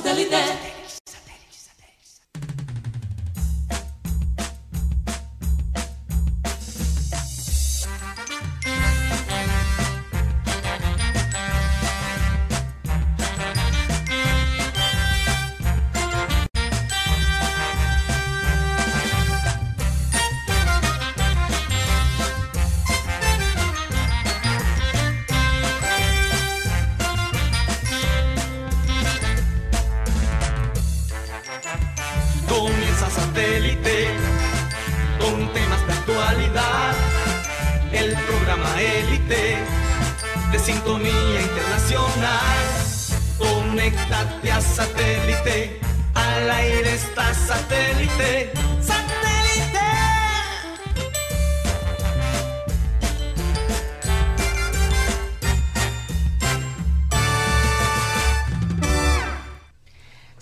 Comienza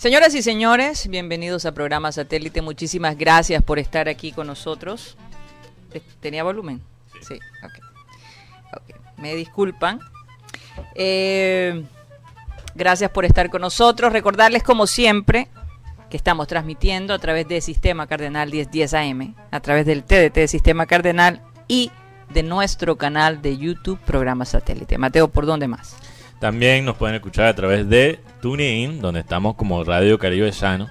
Señoras y señores, bienvenidos a programa Satélite. Muchísimas gracias por estar aquí con nosotros. ¿Te- ¿Tenía volumen? Sí, ok. Ok, Me disculpan. Eh, gracias por estar con nosotros. Recordarles, como siempre, que estamos transmitiendo a través de Sistema Cardenal 1010 AM, a través del TDT de Sistema Cardenal y de nuestro canal de YouTube, programa Satélite. Mateo, ¿por dónde más? También nos pueden escuchar a través de TuneIn, donde estamos como Radio Caribe Sano.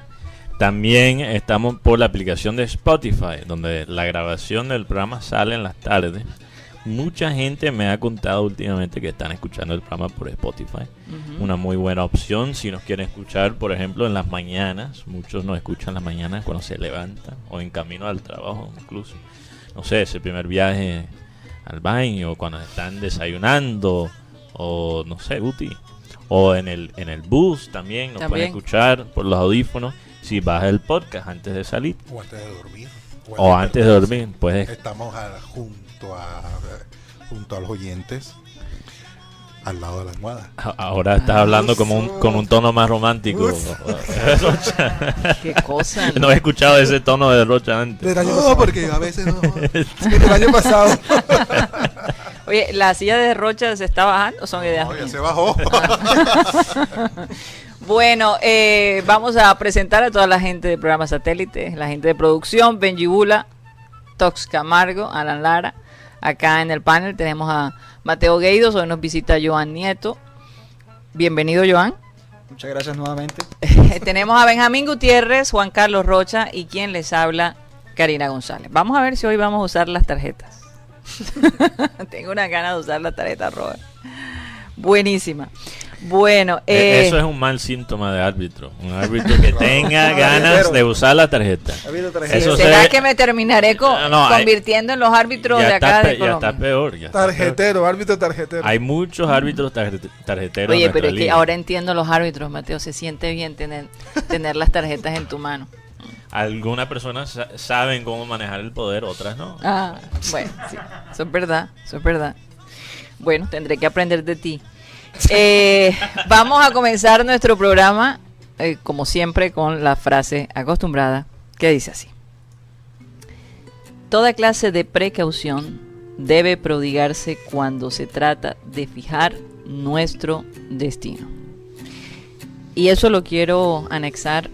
También estamos por la aplicación de Spotify, donde la grabación del programa sale en las tardes. Mucha gente me ha contado últimamente que están escuchando el programa por Spotify. Una muy buena opción si nos quieren escuchar, por ejemplo, en las mañanas. Muchos nos escuchan en las mañanas cuando se levantan o en camino al trabajo incluso. No sé, ese primer viaje al baño, cuando están desayunando o no sé, Guti. O en el, en el bus también nos También. pueden escuchar por los audífonos si baja el podcast antes de salir O antes de dormir. o antes de dormir. Pues Estamos a- junto a junto a los oyentes al lado de la almohada. ahora estás hablando como un, con un tono más romántico. Rocha. Qué cosa. no he escuchado ese tono de Rocha antes. No, porque a veces no. El año pasado. Oye, ¿la silla de Rocha se está bajando o son ideas No, ya se bajó. Bueno, eh, vamos a presentar a toda la gente del programa Satélite, la gente de producción, Benji Bula, Tox Camargo, Alan Lara. Acá en el panel tenemos a Mateo Gueidos, hoy nos visita Joan Nieto. Bienvenido, Joan. Muchas gracias nuevamente. tenemos a Benjamín Gutiérrez, Juan Carlos Rocha y quien les habla, Karina González. Vamos a ver si hoy vamos a usar las tarjetas. Tengo una gana de usar la tarjeta roja. Buenísima. Bueno, Eh, eh, Eso es un mal síntoma de árbitro. Un árbitro que tenga ganas de usar la tarjeta. Eso ¿será se- que me terminaré co- No, no, hay- convirtiendo en los árbitros Ya de acá está, de ya está Colombia? peor. ya está peor. Tarjetero, árbitro tarjetero. Hay muchos árbitros tarjet- tarjeteros. Oye, en pero es que ahora entiendo los árbitros, Mateo. Se siente bien tener, tener las tarjetas en tu mano. Algunas personas sa- saben cómo manejar el poder, otras no. Ah, bueno, sí, eso es verdad, eso es verdad. Bueno, tendré que aprender de ti. Eh, vamos a comenzar nuestro programa, eh, como siempre, con la frase acostumbrada que dice así. Toda clase de precaución debe prodigarse cuando se trata de fijar nuestro destino. Y eso lo quiero anexar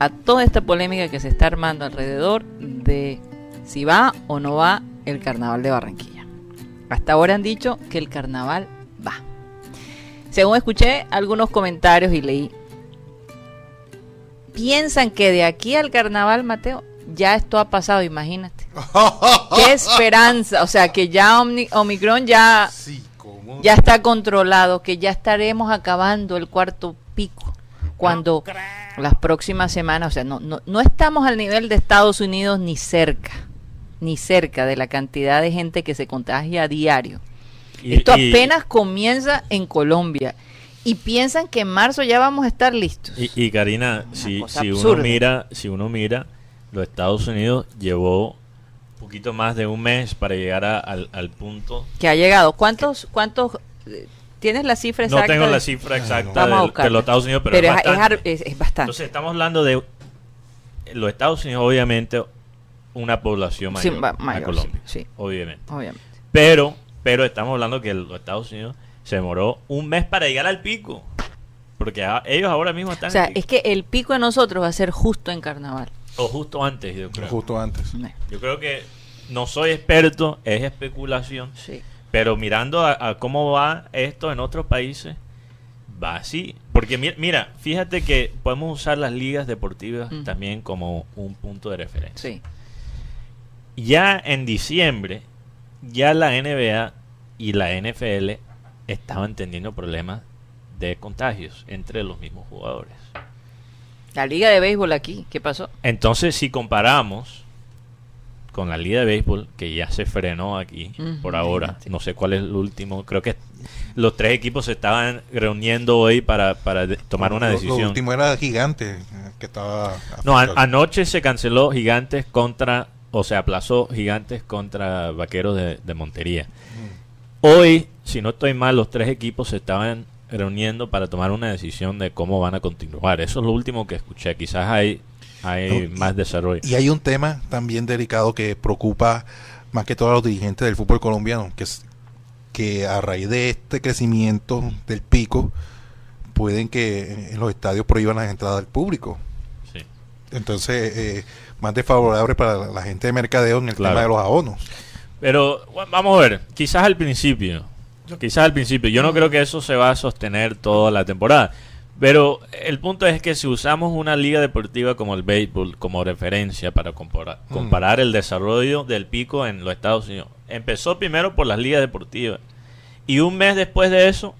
a toda esta polémica que se está armando alrededor de si va o no va el carnaval de Barranquilla. Hasta ahora han dicho que el carnaval va. Según escuché algunos comentarios y leí, piensan que de aquí al carnaval, Mateo, ya esto ha pasado, imagínate. Qué esperanza, o sea, que ya Omicron ya, ya está controlado, que ya estaremos acabando el cuarto pico. Cuando las próximas semanas, o sea, no, no, no estamos al nivel de Estados Unidos ni cerca, ni cerca de la cantidad de gente que se contagia a diario. Y- Esto y- apenas comienza en Colombia. Y piensan que en marzo ya vamos a estar listos. Y, y Karina, si, si uno mira, si uno mira, los Estados Unidos llevó un poquito más de un mes para llegar a- al, al punto. que ha llegado. ¿Cuántos, cuántos, tienes la cifra No exacta? tengo de- la cifra exacta Vamos a de, los Estados Unidos, pero, Pero es, bastante. ar- es- es bastante. Entonces estamos hablando de los Estados Unidos, obviamente, una población Sí, mayor, a mayor, Colombia, sí, sí. obviamente. Obviamente. Pero, pero estamos hablando que los Estados Unidos se demoró un mes para llegar al pico. Porque a- ellos ahora mismo están... O sea, en- es que el pico de nosotros va a ser justo en carnaval. O justo antes, yo creo. Justo antes. Yo creo que no soy experto, es especulación. Sí. Pero mirando a, a cómo va esto en otros países, va así. Porque mi- mira, fíjate que podemos usar las ligas deportivas también como un punto de referencia. Sí. Ya en diciembre, ya la NBA y la NFL estaban teniendo problemas de contagios entre los mismos jugadores. La liga de béisbol aquí, ¿qué pasó? Entonces, si comparamos con la liga de béisbol, que ya se frenó aquí por ahora, no sé cuál es el último, creo que los tres equipos se estaban reuniendo hoy para, para tomar una Lo- Lo, decisión. último era Gigante, eh, que estaba... No, anoche se canceló Gigantes contra, o se aplazó Gigantes contra Vaqueros de, de Montería. Hoy, si no estoy mal, los tres equipos se estaban reuniendo para tomar una decisión de cómo van a continuar. Eso es lo último que escuché. Quizás hay, hay No, más desarrollo. Y hay un tema también delicado que preocupa más que todos los dirigentes del fútbol colombiano, que es que a raíz de este crecimiento del pico, pueden que en los estadios prohíban las entradas del público. Sí. Entonces, eh, más desfavorable para la, la gente de mercadeo en el Claro. tema de los abonos. Pero bueno, vamos a ver, quizás al principio, quizás al principio, yo no creo que eso se va a sostener toda la temporada. Pero el punto es que si usamos una liga deportiva como el béisbol como referencia para Mm. comparar el desarrollo del pico en los Estados Unidos, empezó primero por las ligas deportivas y un mes después de eso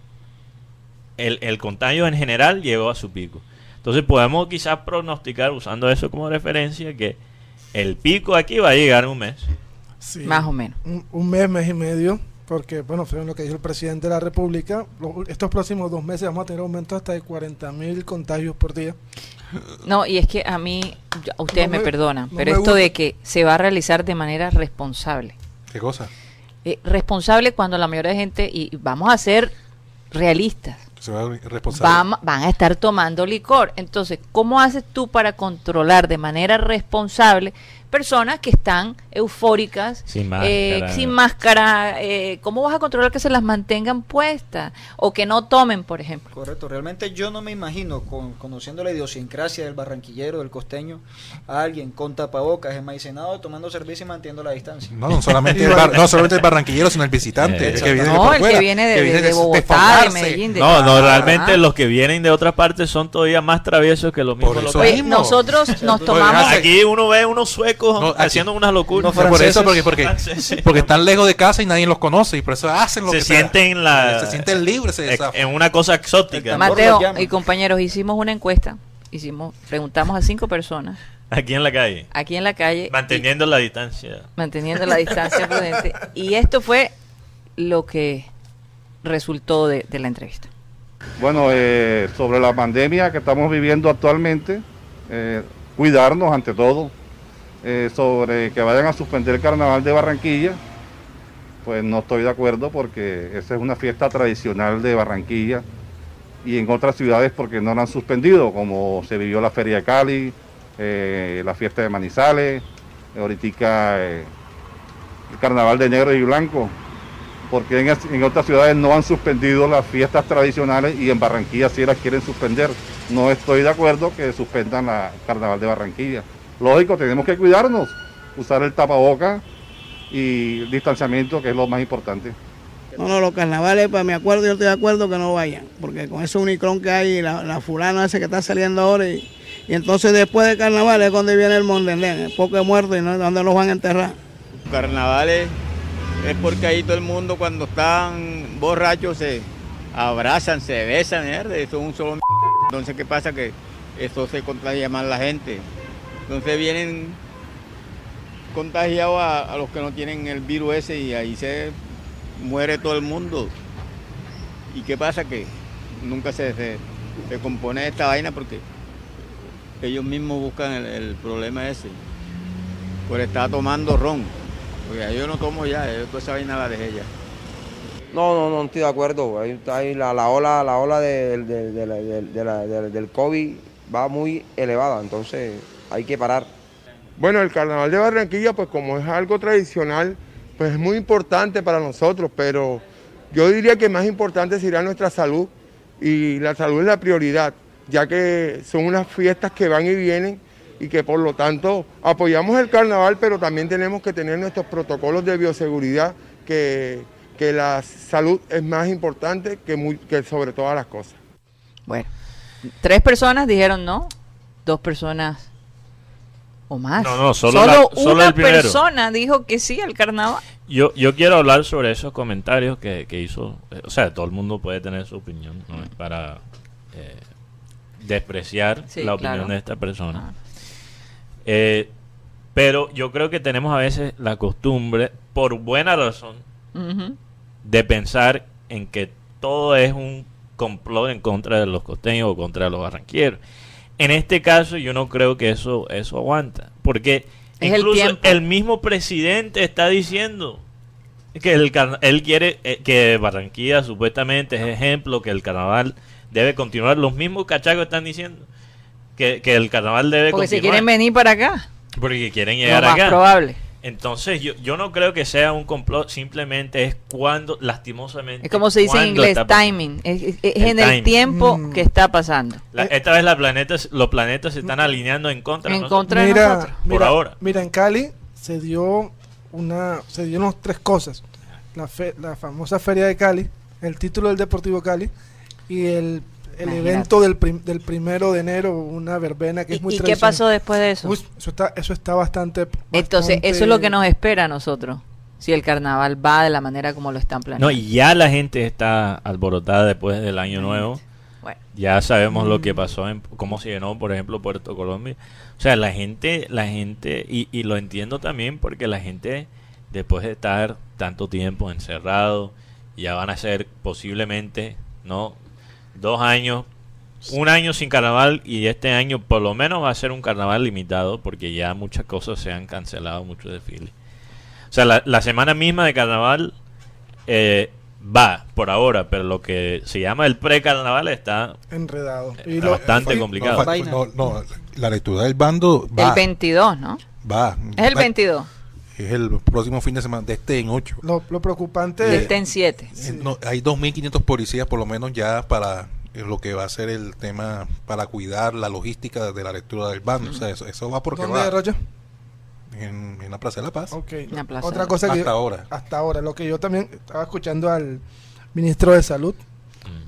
el, el contagio en general llegó a su pico. Entonces podemos quizás pronosticar usando eso como referencia que el pico aquí va a llegar en un mes. Sí. Más o menos. Un, un mes, mes y medio, porque, bueno, fue lo que dijo el presidente de la República. Lo- estos próximos dos meses vamos a tener aumento hasta de 40 mil contagios por día. No, y es que a mí, yo- a ustedes No me, me- perdonan, no pero me esto gusta. de que se va a realizar de manera responsable. ¿Qué cosa? Eh, responsable cuando la mayoría de gente, y y vamos a ser realistas, Se va a responsable. van, van a estar tomando licor. Entonces, ¿cómo haces tú para controlar de manera responsable personas que están eufóricas, Sin eh, máscara. sin máscara? eh, ¿Cómo vas a controlar que se las mantengan puestas o que no tomen, por ejemplo? Correcto, realmente yo no me imagino, con- conociendo la idiosincrasia del barranquillero, del costeño, a alguien con tapabocas, enmaicenado, tomando cerveza y manteniendo la distancia. No, no solamente, el bar- no solamente el barranquillero, sino el visitante. Eh, el que viene de No, por el fuera, que viene de, de- viene de Bogotá, de. Medellín. de- No, no, realmente ah. los que vienen de otras partes son todavía más traviesos que los mismos Por eso locales. Oye, mismo. nosotros nos tomamos... Aquí uno ve unos suecos No, haciendo unas locuras. Unos por eso, porque, porque, Franceses. porque están lejos de casa y nadie los conoce y por eso hacen lo se que sea. sienten la, se sienten libres, se en una cosa exótica. ¿no? Mateo y compañeros, hicimos una encuesta, hicimos, preguntamos a cinco personas Aquí en la calle. aquí en la calle, y- Manteniendo la distancia. manteniendo la distancia prudente, y esto fue lo que resultó de, de la entrevista. Bueno, eh, sobre la pandemia que estamos viviendo actualmente, eh, cuidarnos ante todo, Eh, sobre que vayan a suspender el carnaval de Barranquilla, pues no estoy de acuerdo porque esa es una fiesta tradicional de Barranquilla y en otras ciudades porque no la han suspendido, como se vivió la Feria de Cali, eh, la fiesta de Manizales, ahorita eh, el carnaval de negro y blanco porque en, en otras ciudades no han suspendido las fiestas tradicionales y en Barranquilla sí las quieren suspender. No estoy de acuerdo que suspendan la carnaval de Barranquilla. Lógico, tenemos que cuidarnos, usar el tapaboca y el distanciamiento, que es lo más importante. No, no, los carnavales, pues me acuerdo, yo estoy de acuerdo que no vayan, porque con ese unicron que hay, la, la fulana ese que está saliendo ahora, y, y entonces después del carnaval es cuando viene el mondendén, el poco de muertos y no, donde los van a enterrar. carnavales es porque ahí todo el mundo cuando están borrachos se abrazan, se besan, mierda, eso es un solo m- entonces qué pasa que eso se contagia más la gente. Entonces vienen contagiados a, los que no tienen el virus ese y ahí se muere todo el mundo. ¿Y qué pasa? Que nunca se, se, se compone esta vaina porque ellos mismos buscan el, el problema ese. Por estar tomando ron. Porque yo no tomo ya, yo toda esa vaina la dejé ya. No, no, no estoy de acuerdo. Ahí, ahí la, la ola, la ola de de del COVID va muy elevada, entonces hay que parar. Bueno, el carnaval de Barranquilla, pues como es algo tradicional, pues es muy importante para nosotros, pero yo diría que más importante sería nuestra salud y la salud es la prioridad, ya que son unas fiestas que van y vienen y que por lo tanto apoyamos el carnaval, pero también tenemos que tener nuestros protocolos de bioseguridad, que, que la salud es más importante que, muy- que sobre todas las cosas. Bueno, tres personas dijeron no, dos personas o más. No, no, solo la- solo una persona dijo que sí al carnaval. Yo, yo quiero hablar sobre esos comentarios que, que hizo. eh, O sea, todo el mundo puede tener su opinión, no es para eh, despreciar Sí, la opinión claro. de esta persona. Eh, pero yo creo que tenemos a veces la costumbre, por buena razón, de pensar en que todo es un complot en contra de los costeños o contra los barranqueros. En este caso yo no creo que eso eso aguanta, porque Es incluso el, mismo presidente está diciendo que el él quiere eh, que Barranquilla supuestamente es ejemplo, que el carnaval debe continuar. Los mismos cachacos están diciendo que, que el carnaval debe Porque si continuar. quieren venir para acá, Porque quieren lo llegar más acá. probable. Entonces, yo, yo no creo que sea un complot, simplemente es cuando, lastimosamente. Es como se dice en inglés, timing. Es, es- es El en el tiempo Mm. que está pasando. La- esta vez la planetas, los planetas se están alineando en contra de En contra de mira, nosotros. Por mira, ahora. Mira, en Cali se dio una, se dieron tres cosas. La, fe- la famosa feria de Cali, el título del Deportivo Cali y el, el Imagínate. evento del, prim- del primero de enero, una verbena que ¿Y, es muy y qué pasó después de eso? Uy, eso está, eso está bastante. Entonces, bastante- eso es lo que nos espera a nosotros. Si el carnaval va de la manera como lo están planeando. No, y ya la gente está alborotada después del año nuevo. Bueno. Ya sabemos lo que pasó, en, cómo se llenó, por ejemplo, Puerto Colombia. O sea, la gente, la gente, y, y lo entiendo también porque la gente, después de estar tanto tiempo encerrado, ya van a ser posiblemente, ¿no? dos años, un año sin carnaval y este año por lo menos va a ser un carnaval limitado porque ya muchas cosas se han cancelado, muchos desfiles. O sea, la, la semana misma de carnaval eh, va por ahora, pero lo que se llama el pre-carnaval está enredado. Eh, y lo, bastante eh, complicado. No, no, la lectura del bando va. El 22, ¿no? Va. Es el 22 es el próximo fin de semana, de este en 8. Lo, lo preocupante de este en 7. Sí. Eh, no, hay 2.500 policías por lo menos ya para eh, lo que va a ser el tema para cuidar la logística de la lectura del bando. O sea, eso, eso va porque ¿Dónde va. Rayo? En, en, la Plaza de la Paz. Okay. La Plaza Otra cosa que hasta ahora. Hasta ahora. Lo que yo también estaba escuchando al ministro de Salud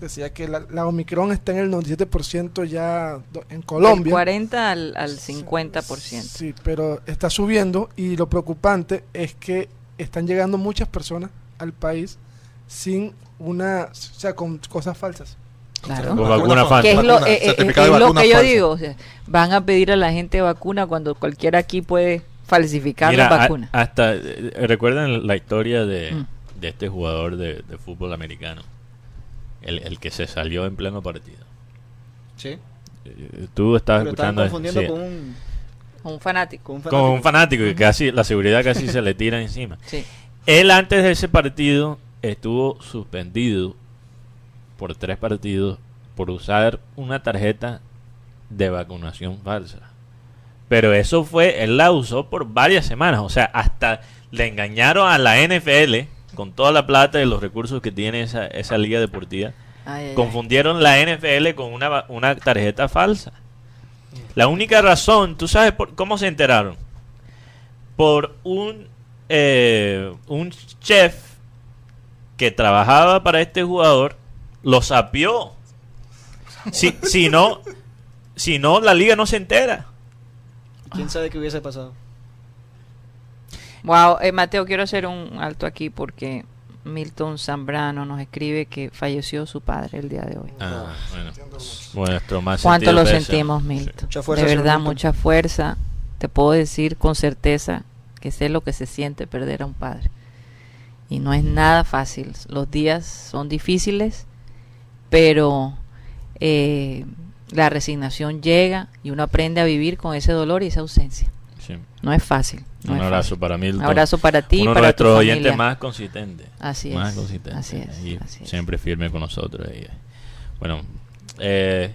Decía que la, la Omicron está en el 97% ya en Del Colombia. 40 al, al 50%. Sí, pero está subiendo y lo preocupante es que están llegando muchas personas al país sin una, o sea, con cosas falsas. Claro. Con vacuna falsa. Que es lo, eh, eh, certificado es lo que yo falsa. digo. o sea, van a pedir a la gente vacuna cuando cualquiera aquí puede falsificar Mira, la a- vacuna. hasta eh, recuerdan la historia de, Mm. de este jugador de, de fútbol americano, el, el que se salió en pleno partido. Sí. Eh, Tú estabas Lo estaban escuchando confundiendo sí, con un, Un fanático. con un con un fanático y casi la seguridad casi se le tira encima. Sí. Él antes de ese partido estuvo suspendido por tres partidos por usar una tarjeta de vacunación falsa. Pero eso fue, él la usó por varias semanas. O sea, hasta le engañaron a la NFL con toda la plata y los recursos que tiene esa, esa liga deportiva. Ay, ay, ay. Confundieron la NFL con una, una tarjeta falsa. La única razón, ¿tú sabes por, cómo se enteraron? Por un, eh, un chef que trabajaba para este jugador, lo sapió. Si, si no, si no, la liga no se entera. ¿Quién sabe qué hubiese pasado? Wow, eh, Mateo, quiero hacer un alto aquí porque Milton Zambrano nos escribe que falleció su padre el día de hoy. Ah, bueno. Nuestro más ¿Cuánto lo sentimos, Sí. Milton? Mucha fuerza, de verdad, Milton. mucha fuerza. Te puedo decir con certeza que sé lo que se siente perder a un padre. Y no es nada fácil. Los días son difíciles, pero eh, la resignación llega y uno aprende a vivir con ese dolor y esa ausencia. Sí. No es fácil. no Un es abrazo fácil. para Milton. Un abrazo para ti Uno de para oyentes familia. más consistentes. Así más es, consistentes. así es, Y así es. siempre firme con nosotros. y, bueno, eh,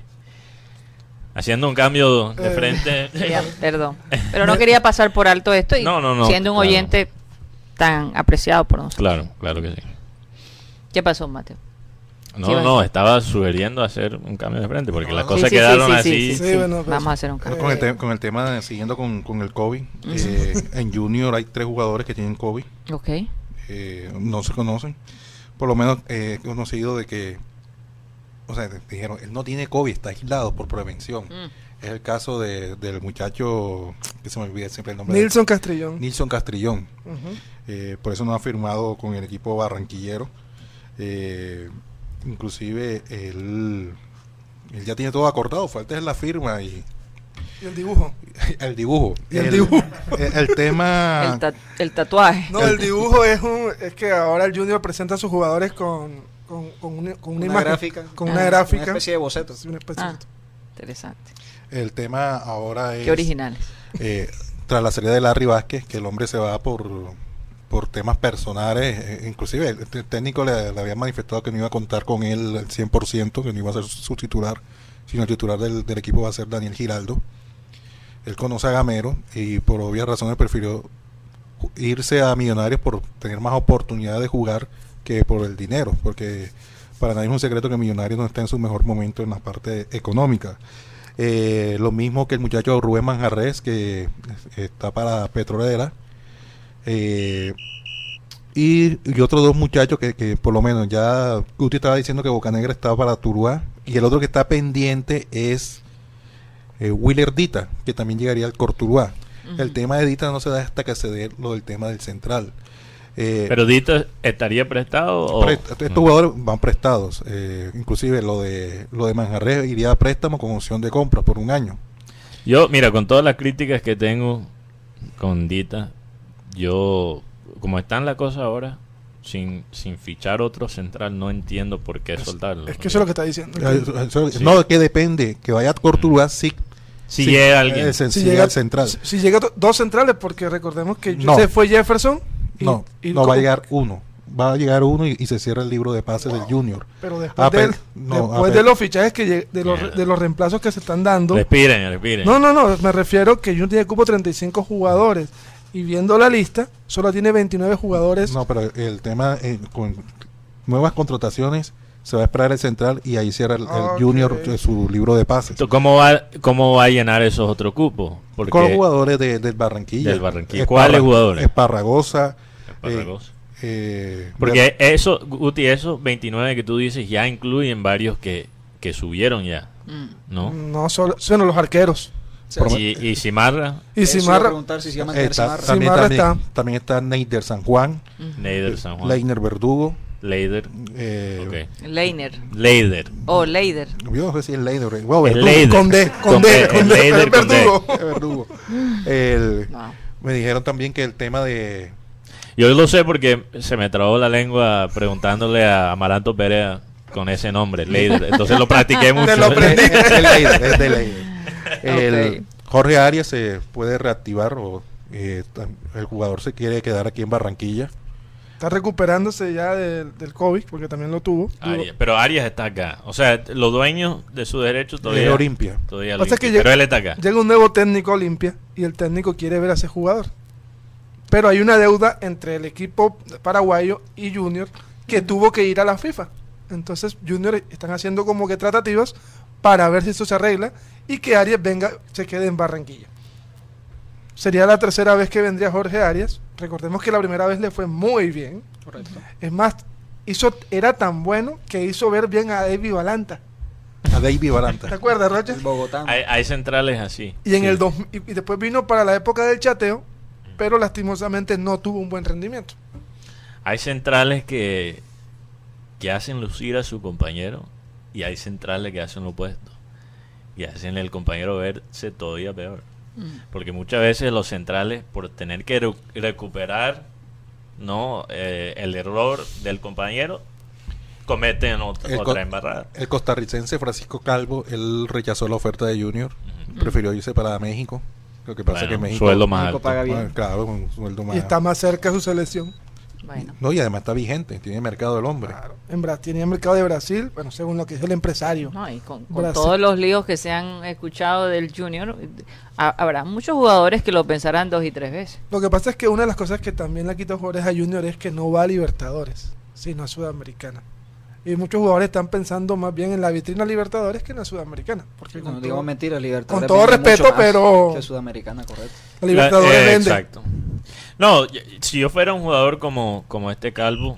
haciendo un cambio de Eh, frente. Ya, perdón. Pero no quería pasar por alto esto y No, no, no, siendo un claro. oyente tan apreciado por nosotros. claro, claro que sí. ¿Qué pasó, Mateo? No, no, estaba sugiriendo hacer un cambio de frente porque las Sí, cosas sí, quedaron sí, sí, así. sí, Sí, sí. bueno, pues, Vamos a hacer un cambio. Con el, te- con el tema, de- siguiendo con, con el COVID, eh, en Junior hay tres jugadores que tienen COVID, Ok. eh, no se conocen. Por lo menos eh, he conocido de que, o sea, dijeron, él no tiene COVID, está aislado por prevención. Mm. Es el caso de, del muchacho, que se me olvida siempre el nombre. de. Nilson Castrillón. Nilson Castrillón. Eh, por eso no ha firmado con el equipo barranquillero. Eh, inclusive él, él ya tiene todo acordado, falta es la firma y Y el dibujo. el dibujo. Y el dibujo. El, el tema... El, ta- el tatuaje. No, el dibujo es un, es que ahora el Junior presenta a sus jugadores con, con, con una, con una Una imagen, gráfica. con Ah. una gráfica, Una especie de boceto. Sí, una especie Ah, de- interesante. El tema ahora es... Qué originales. eh, tras la salida de Larry Vázquez, que el hombre se va por, por temas personales, eh, inclusive el, técnico le, había manifestado que no iba a contar con él al 100%, que no iba a ser su, titular, sino el titular del, equipo va a ser Daniel Giraldo. Él conoce a Gamero y por obvias razones prefirió irse a Millonarios por tener más oportunidad de jugar que por el dinero, porque para nadie es un secreto que Millonarios no está en su mejor momento en la parte económica. Eh, lo mismo que el muchacho Rubén Manjarres, que está para Petrolera. Eh, y, y otros dos muchachos que, que por lo menos ya Guti estaba diciendo que Bocanegra estaba para Tuluá. Y el otro que está pendiente es eh, Willer Dita, que también llegaría al Cortuluá. El tema de Dita no se da hasta que se dé lo del tema del central. Eh, Pero Dito estaría prestado o Pre- estos jugadores van prestados. eh, inclusive lo de lo de Manjarres iría a préstamo con opción de compra por un año. Yo, mira, con todas las críticas que tengo con Dita, yo, como están las cosas ahora, sin, sin fichar otro central, no entiendo por qué soltarlo. Es que eso es lo que está diciendo. Eh, Sí. No, que depende. Que vaya a Cortuluá si, Si llega alguien. Si si llega, al central. si, si llega dos centrales, porque recordemos que No. se fue Jefferson. y- no, y no va a llegar uno. Va a llegar uno y, y se cierra el libro de pases del Junior. Pero después, Ah, de, pero- no, después ah, de los fichajes que lleg- de los, Mierda. de los reemplazos que se están dando. Respiren, respiren. No, no, no, me refiero que Junior tiene cupo 35 jugadores. Y viendo la lista, solo tiene 29 jugadores. No, pero el tema eh, con nuevas contrataciones se va a esperar el central y ahí cierra el. Junior eh, su libro de pases. ¿Cómo va, ¿Cómo va a llenar esos otros cupos? Porque Con los jugadores de, del Barranquilla. Del Barranquilla. ¿Cuáles jugadores? Esparragosa. Esparragosa. eh, Porque eso, Guti, esos 29 que tú dices ya incluyen varios que, que subieron ya, Mm. ¿no? No solo, sino los arqueros. Y, y Simarra, Y Simarra, preguntar si se llama Andrés está- Simarra. también, Simarra también, está. también está Neider San Juan, Leider San Juan, Leiner Verdugo. Leider, Eh. Leiner. Leider. Oh, Leider. Yo no sé si es El Verdugo. Leider. con D, con D, con el D, Leider verdugo. Verdugo. El- Wow. me dijeron también que el tema de Yo lo sé porque se me trabó la lengua preguntándole a Amaranto Perea con ese nombre, Leider. Entonces lo practiqué mucho. lo aprendí. es de Leider, es de Leider. El Ok. Jorge Arias se puede reactivar o eh, el jugador se quiere quedar aquí en Barranquilla. Está recuperándose ya del, del COVID, porque también lo tuvo. Arias. Pero Arias está acá. O sea, los dueños de su derecho todavía. De Olimpia. todavía Olimpia, que llega- pero él está acá. Llega un nuevo técnico a Olimpia y el técnico quiere ver a ese jugador. Pero hay una deuda entre el equipo paraguayo y Junior que tuvo que ir a la FIFA. Entonces Junior están haciendo como que tratativas para ver si esto se arregla y que Arias venga, se quede en Barranquilla. Sería la tercera vez que vendría Jorge Arias. Recordemos que la primera vez le fue muy bien. Correcto. Es más, hizo, era tan bueno que hizo ver bien a David Valanta. A David ¿Te Baranta. acuerdas, Rocha? El Bogotá. Hay, hay centrales así. Y en Sí. el dos, y, y después vino para la época del chateo, pero lastimosamente no tuvo un buen rendimiento. Hay centrales que, que hacen lucir a su compañero y hay centrales que hacen lo opuesto. Y hacen el compañero verse todavía peor. Mm. Porque muchas veces los centrales, por tener que recu- recuperar no Eh, el error del compañero, cometen El otra co- embarrada. El costarricense Francisco Calvo, él rechazó la oferta de Junior. Prefirió irse para México. Lo que pasa Bueno, es que México. sueldo más México alto. paga bien. Ah, claro, un sueldo más. Y está más cerca de su selección. Bueno. No, y además está vigente, tiene mercado del hombre. Claro. En Bra tenía mercado de Brasil, bueno, según lo que dijo el empresario. No, y con, con Brasil. todos los líos que se han escuchado del Junior, ha- habrá muchos jugadores que lo pensarán dos y tres veces. Lo que pasa es que una de las cosas que también le quita jugadores a Junior es que no va a Libertadores, sino a Sudamericana. Y muchos jugadores están pensando más bien en la vitrina Libertadores que en la Sudamericana. Porque No, con no todo- digamos mentiras, Libertadores. con todo respeto, más pero- Que Sudamericana, correcto. la Libertadores La- eh, vende. Exacto. No, si yo fuera un jugador como, como este calvo.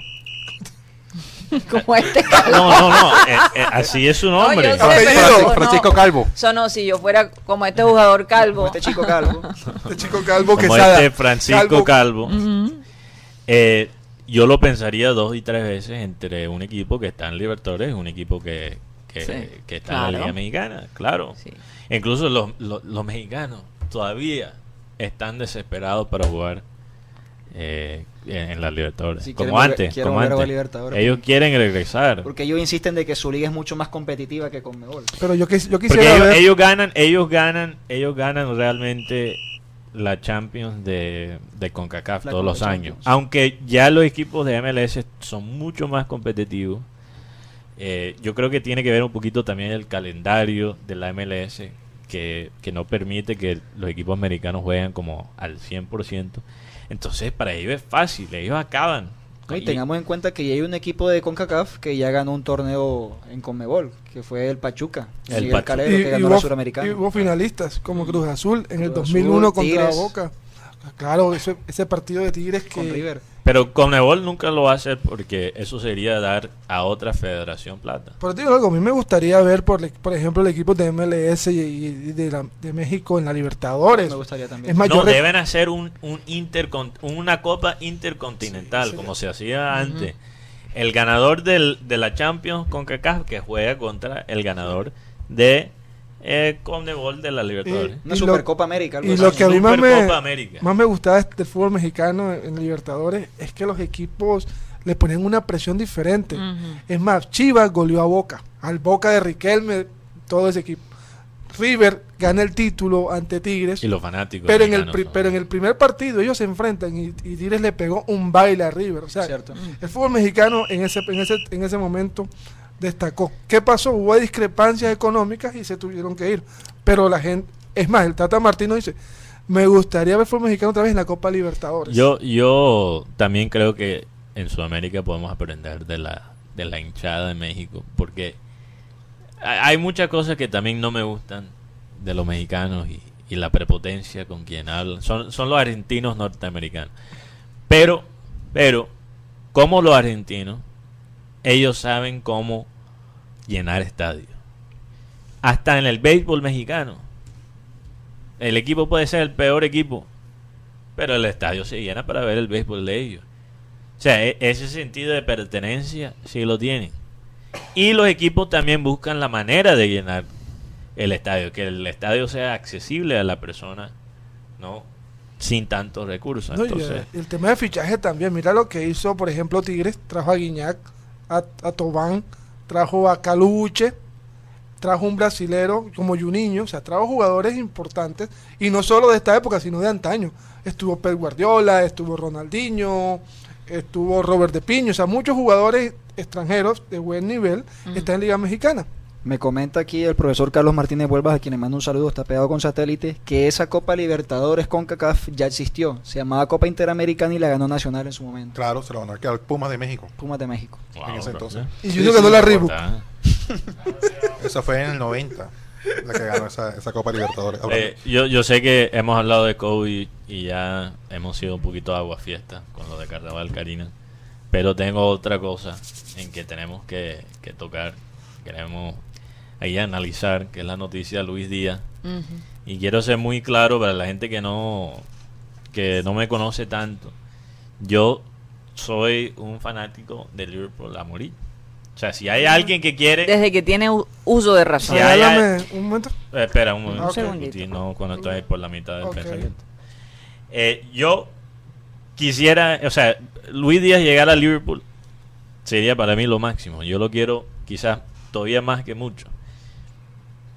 Como este No, no, no. eh, eh, así es su nombre. No, sé, no. Francisco Calvo. Eso no, si yo fuera como este jugador calvo. Como este chico calvo. Este chico calvo que este Francisco Calvo. Eh, yo lo pensaría dos y tres veces entre un equipo que está en Libertadores y un equipo que, que, Sí, que está en la Liga Mexicana. Claro. Sí. Incluso los, los, los mexicanos todavía están desesperados para jugar eh, en, en la Libertadores. Sí, como antes. Como. Ellos quieren regresar. Porque ellos insisten de que su liga es mucho más competitiva que Conmebol. Pero yo, quis- yo Porque quisiera ellos, ver. ellos ganan, ellos ganan, ellos ganan realmente la Champions de, de CONCACAF La todos los años. Aunque ya los equipos de MLS son mucho más competitivos. eh, yo creo que tiene que ver un poquito también el calendario de la MLS que, que no permite que los equipos americanos jueguen como al 100%. Entonces para ellos es fácil, ellos acaban. No, y Y- tengamos en cuenta que ya hay un equipo de CONCACAF que ya ganó un torneo en Conmebol, que fue el Pachuca. El Pachuca. Calero, que ganó hubo, la Suramericana. y hubo finalistas como Cruz Azul en el Cruz 2001 Azul, contra. Boca. Claro, ese, ese partido de Tigres que con River. Pero Conmebol nunca lo va a hacer porque eso sería dar a otra federación plata. Pero te digo algo, a mí me gustaría ver, por, por ejemplo, el equipo de MLS y, y de, la- de México en la Libertadores. Me gustaría también. Es más, No, deben hacer un, un intercon- una copa intercontinental, Sí, como se hacía antes. El ganador del, de la Champions con CACAF que juega contra el ganador de eh, Conmebol de la Libertadores. Una y lo- Supercopa América. algo y así. lo que a mí más me, más me gustaba del fútbol mexicano en, en Libertadores es que los equipos le ponían una presión diferente. Es más, Chivas goleó a Boca, al Boca de Riquelme, todo ese equipo. River gana el título ante Tigres, Y los fanáticos. pero en, el pero en el primer partido ellos se enfrentan y, y Tigres le pegó un baile a River. O sea, Cierto. el fútbol mexicano en ese, en ese, en ese momento destacó. ¿Qué pasó? Hubo discrepancias económicas y se tuvieron que ir. Pero la gente, es más, el Tata Martino dice, me gustaría ver fútbol mexicano otra vez en la Copa Libertadores. Yo, yo también creo que en Sudamérica podemos aprender de la, de la hinchada de México, porque hay muchas cosas que también no me gustan de los mexicanos y, y la prepotencia con quien hablan. Son, son los argentinos norteamericanos. Pero, pero, como los argentinos, ellos saben cómo llenar estadios. Hasta en el béisbol mexicano. El equipo puede ser el peor equipo, pero el estadio se llena para ver el béisbol de ellos. O sea, e- ese sentido de pertenencia sí lo tienen. Y los equipos también buscan la manera de llenar el estadio, que el estadio sea accesible a la persona, ¿no? Sin tantos recursos. No, Entonces, el tema de fichaje también. Mira lo que hizo, por ejemplo, Tigres. Trajo a Guiñac, a, a Tobán, trajo a Caluche, trajo un brasilero como Juninho. O sea, trajo jugadores importantes. Y no solo de esta época, sino de antaño. Estuvo Pep Guardiola, estuvo Ronaldinho, estuvo Robert de Piño. O sea, muchos jugadores extranjeros de buen nivel están en Liga Mexicana. Me comenta aquí el profesor Carlos Martínez Vuelvas, a quien le mando un saludo, está pegado con satélite, que esa Copa Libertadores con CACAF ya existió. Se llamaba Copa Interamericana y la ganó Nacional en su momento. Claro, se lo van a quedar Pumas de México. Pumas de México. wow, en ese entonces. Y Junior ganó la Reebok. Esa fue en el 90, la que ganó esa, esa Copa Libertadores. Eh, yo, yo sé que hemos hablado de COVID y ya hemos sido un poquito agua fiesta con lo de Carnaval Karina. Pero tengo otra cosa en que tenemos que, que tocar. Queremos ahí analizar, que es la noticia de Luis Díaz. Y quiero ser muy claro para la gente que no, que no me conoce tanto. Yo soy un fanático de Liverpool a morir. O sea, si hay alguien que quiere... Desde que tiene uso de razón. Sí, hay- Regálame un momento. Eh, espera un momento. Un segundito. Guti, no, cuando estás ahí por la mitad del pensamiento. Eh, yo quisiera, o sea, Luis Díaz llegar a Liverpool sería para mí lo máximo. Yo lo quiero quizás todavía más que mucho.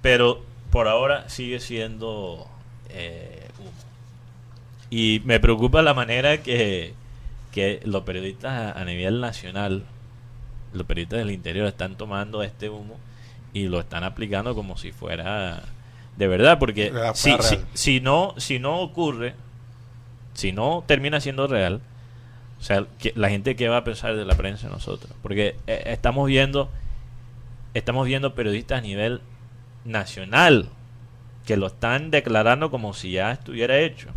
Pero por ahora sigue siendo eh, humo. Y me preocupa la manera que, que los periodistas a, nivel nacional, los periodistas del interior están tomando este humo y lo están aplicando como si fuera de verdad. Porque si, si, si no, si no ocurre, si no termina siendo real, O sea, que- la gente que va a pensar de la prensa nosotros. Porque eh, estamos viendo estamos viendo periodistas a nivel nacional que lo están declarando como si ya estuviera hecho.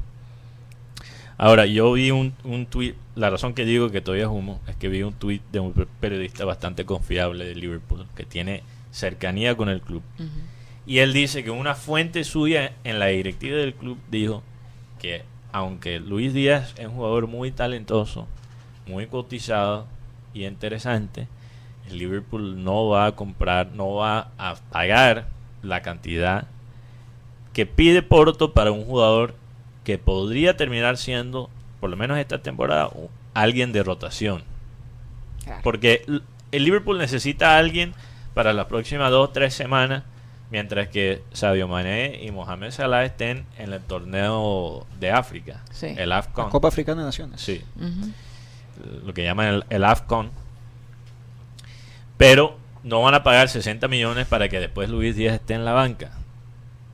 Ahora, yo vi un, un tweet, la razón que digo que todavía es humo, es que vi un tweet de un periodista bastante confiable de Liverpool, que tiene cercanía con el club. Y él dice que una fuente suya en la directiva del club dijo que aunque Luis Díaz es un jugador muy talentoso, muy cotizado y interesante, el Liverpool no va a comprar, no va a pagar la cantidad que pide Porto para un jugador que podría terminar siendo, por lo menos esta temporada, alguien de rotación. Porque el Liverpool necesita a alguien para las próximas dos o tres semanas, mientras que Sadio Mané y Mohamed Salah estén en el torneo de África, Sí. el AFCON. La Copa Africana de Naciones. Sí, lo que llaman el, el AFCON. Pero no van a pagar 60 millones para que después Luis Díaz esté en la banca.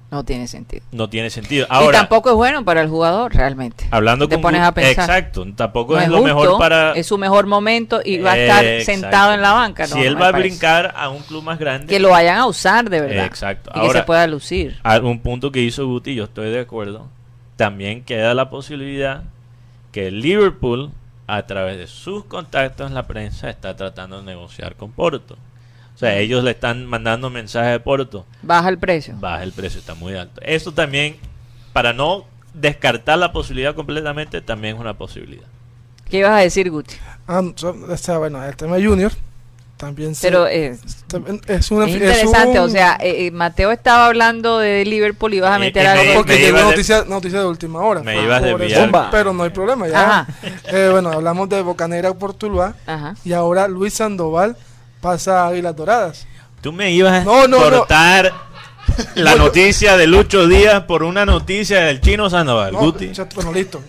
No tiene sentido. No tiene sentido. y Ahora, tampoco es bueno para el jugador, realmente. hablando Te con pones a pensar. Exacto, tampoco No es, es lo justo, mejor para Es su mejor momento y va a estar Eh, sentado exacto. en la banca. Si no, él no va a brincar a un club más grande, Que lo vayan a usar de verdad. Exacto. Y que Ahora- se pueda lucir. un punto que hizo Guti, yo estoy de acuerdo. También queda la posibilidad que Liverpool, a través de sus contactos en la prensa, está tratando de negociar con Porto. O sea, ellos le están mandando mensajes a Porto. Baja el precio. Baja el precio, está muy alto. Eso también, para no descartar la posibilidad completamente, también es una posibilidad. ¿Qué ibas a decir, Guti? Ah, so- o sea, bueno, el tema Junior también se- Pero eh, también es una es es interesante. un- O sea, eh, eh, Mateo estaba hablando de Liverpool y vas a Y- meter y algo. me- porque me de- noticia, noticia de última hora. Me ibas a Pero no hay problema ya. Ajá. Eh, bueno, hablamos de Bocanera por Tuluá Ajá. y ahora Luis Sandoval pasa a Águilas Doradas. Tú me ibas a No, no, no. cortar la No, noticia de Lucho Díaz por una noticia del chino Sandoval. No, Guti. ya- bueno, listo.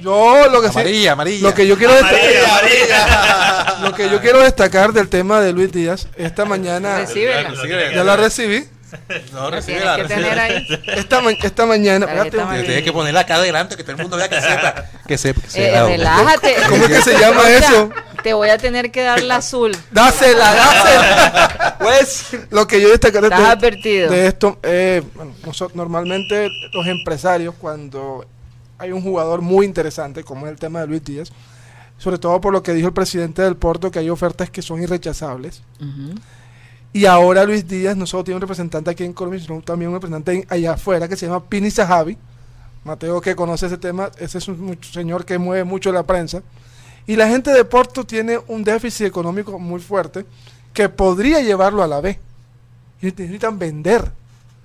Yo lo que Amarilla, amarilla. lo que yo quiero Amarilla, destacar, amarilla. lo que yo quiero destacar del tema de Luis Díaz esta mañana Recíbela. ya la recibí. No, La recibe tienes la que tener ahí. Esta, ma- esta mañana. Tienes que ponerla acá adelante, que todo el mundo vea que sepa. Que sepa. Que Eh, sepa. relájate. ¿Cómo es que se llama eso? Te voy a tener que dar la azul. Dásela, dásela. Pues lo que yo destacaré Estás advertido. de esto, eh, bueno, nosotros, normalmente los empresarios cuando hay un jugador muy interesante, como es el tema de Luis Díaz, sobre todo por lo que dijo el presidente del Porto, que hay ofertas que son irrechazables. Ujú. Y ahora Luis Díaz no solo tiene un representante aquí en Colombia, sino también un representante en- allá afuera que se llama Pini Sahabi. Mateo que conoce ese tema, ese es un mucho- señor que mueve mucho la prensa. Y la gente de Porto tiene un déficit económico muy fuerte que podría llevarlo a la B. Y necesitan vender.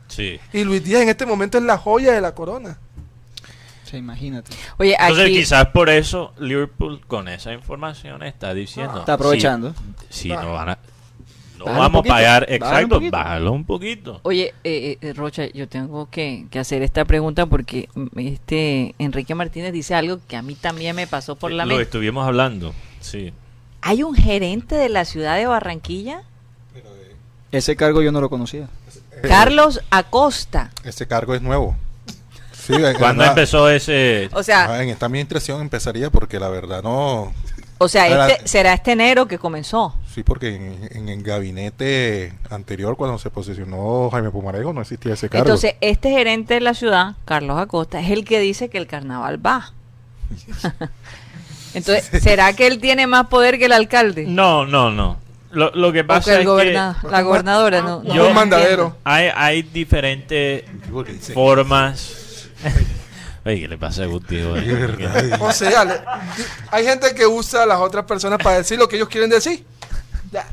Sí. Y Luis Díaz en este momento es la joya de la corona. Sí, imagínate. Oye, Entonces aquí. quizás por eso Liverpool con esa información está diciendo. Está aprovechando. Si, si no van a, no Bájalo vamos a pagar, bájalo un exacto, poquito. bájalo un poquito. Oye, eh, eh, Rocha, yo tengo que, que hacer esta pregunta porque mm, este Enrique Martínez dice algo que a mí también me pasó por la Lo mente. estuvimos hablando, sí. ¿Hay un gerente de la ciudad de Barranquilla? Ese cargo yo no lo conocía. Carlos Acosta. Ese cargo es nuevo. Sí, ¿Cuándo empezó ese? O sea, Ah, en esta administración empezaría porque la verdad no. o sea, este, será este enero que comenzó. Sí, porque en, en el gabinete anterior, cuando se posicionó Jaime Pumarejo, no existía ese cargo. Entonces, este gerente de la ciudad, Carlos Acosta, es el que dice que el carnaval va. Entonces, ¿será que él tiene más poder que el alcalde? No, no, no. Lo, lo que O pasa el es goberna- que la gobernadora no, no Yo- mandadero. hay, hay diferentes formas. Oye, ¿qué le pasa a Guti? O sea, hay gente que usa a las otras personas para decir lo que ellos quieren decir. Ya.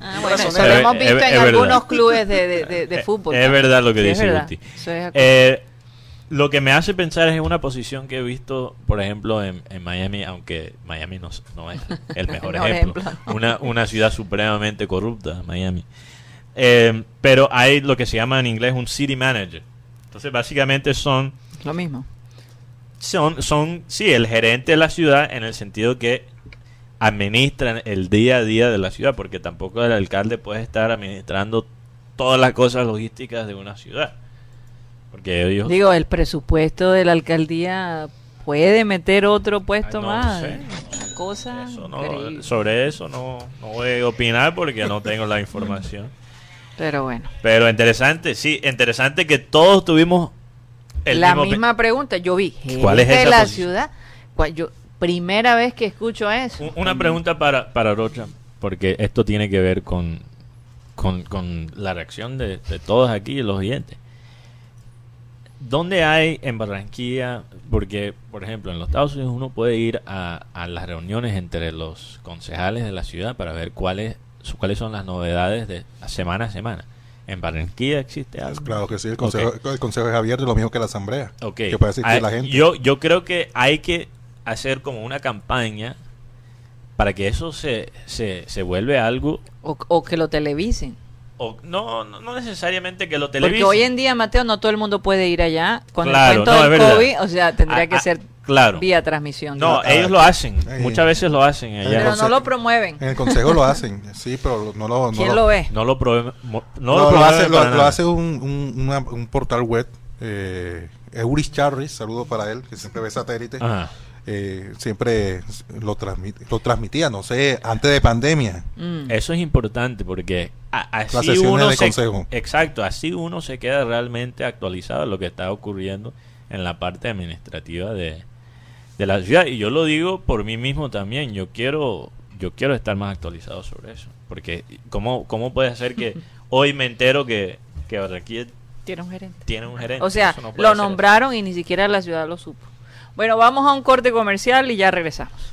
Ah, bueno, eso Es lo hemos es visto ver- en es algunos verdad. clubes de, de, de- de fútbol. Es verdad lo que Sí, dice. Guti. Eh, lo que me hace pensar es en una posición que he visto, por ejemplo, en, en Miami, aunque Miami no, es el mejor ejemplo. ejemplo. Una, una ciudad supremamente corrupta, Miami. Eh, pero hay lo que se llama en inglés un city manager. Entonces, básicamente son Lo mismo. son, son, sí, el gerente de la ciudad en el sentido que administran el día a día de la ciudad, porque tampoco el alcalde puede estar administrando todas las cosas logísticas de una ciudad. Porque ellos... Digo, el presupuesto de la alcaldía puede meter otro puesto no más. sé, no sé. cosa Eso no- sobre eso no, no voy a opinar porque no tengo la información. Pero bueno. Pero interesante, sí, interesante que todos tuvimos el la mismo misma pregunta, yo vi ¿Cuál es de esa la posición? ciudad. Yo, primera vez que escucho eso. Un- Una pregunta para, para Rocha, porque esto tiene que ver con, con, con la reacción de, de todos aquí, los oyentes. ¿Dónde hay en Barranquilla? Porque, por ejemplo, en los Estados Unidos uno puede ir a, a las reuniones entre los concejales de la ciudad para ver cuáles su- cuáles son las novedades de semana a semana. ¿En Barranquilla existe algo? Claro que sí, el consejo, el consejo es abierto, lo mismo que la asamblea. Ok. Que puede asistir Ah, la gente. Yo, yo creo que hay que hacer como una campaña para que eso se, se, se vuelve algo. O, o que lo televisen. O, no, no, no necesariamente que lo Porque televisen. hoy en día, Mateo, no todo el mundo puede ir allá con Claro, el cuento no, del. COVID. O sea, tendría Ah, que ah, ser claro. vía transmisión. No, Ah, ellos lo hacen. ahí. Muchas veces lo hacen allá. Pero no lo promueven. En el consejo lo hacen, sí, pero no lo... no ¿Quién lo ve? No lo promueven. No, No, lo hace, lo, hace un, un, una- un portal web. Eh, Euris Charris, saludo para él, que siempre ve satélite. Ajá. Eh, siempre lo, transmite, lo transmitía, no sé, antes de pandemia. Mm. Eso es importante porque a- así uno de se, consejo. exacto, así uno se queda realmente actualizado de lo que está ocurriendo en la parte administrativa de, de la ciudad y yo lo digo por mí mismo también. Yo quiero yo quiero estar más actualizado sobre eso porque cómo cómo puede ser que hoy me entero que que Barranquilla Tiene un gerente. tiene un gerente. O sea, no lo nombraron y ni siquiera la ciudad lo supo. Bueno, vamos a un corte comercial y ya regresamos.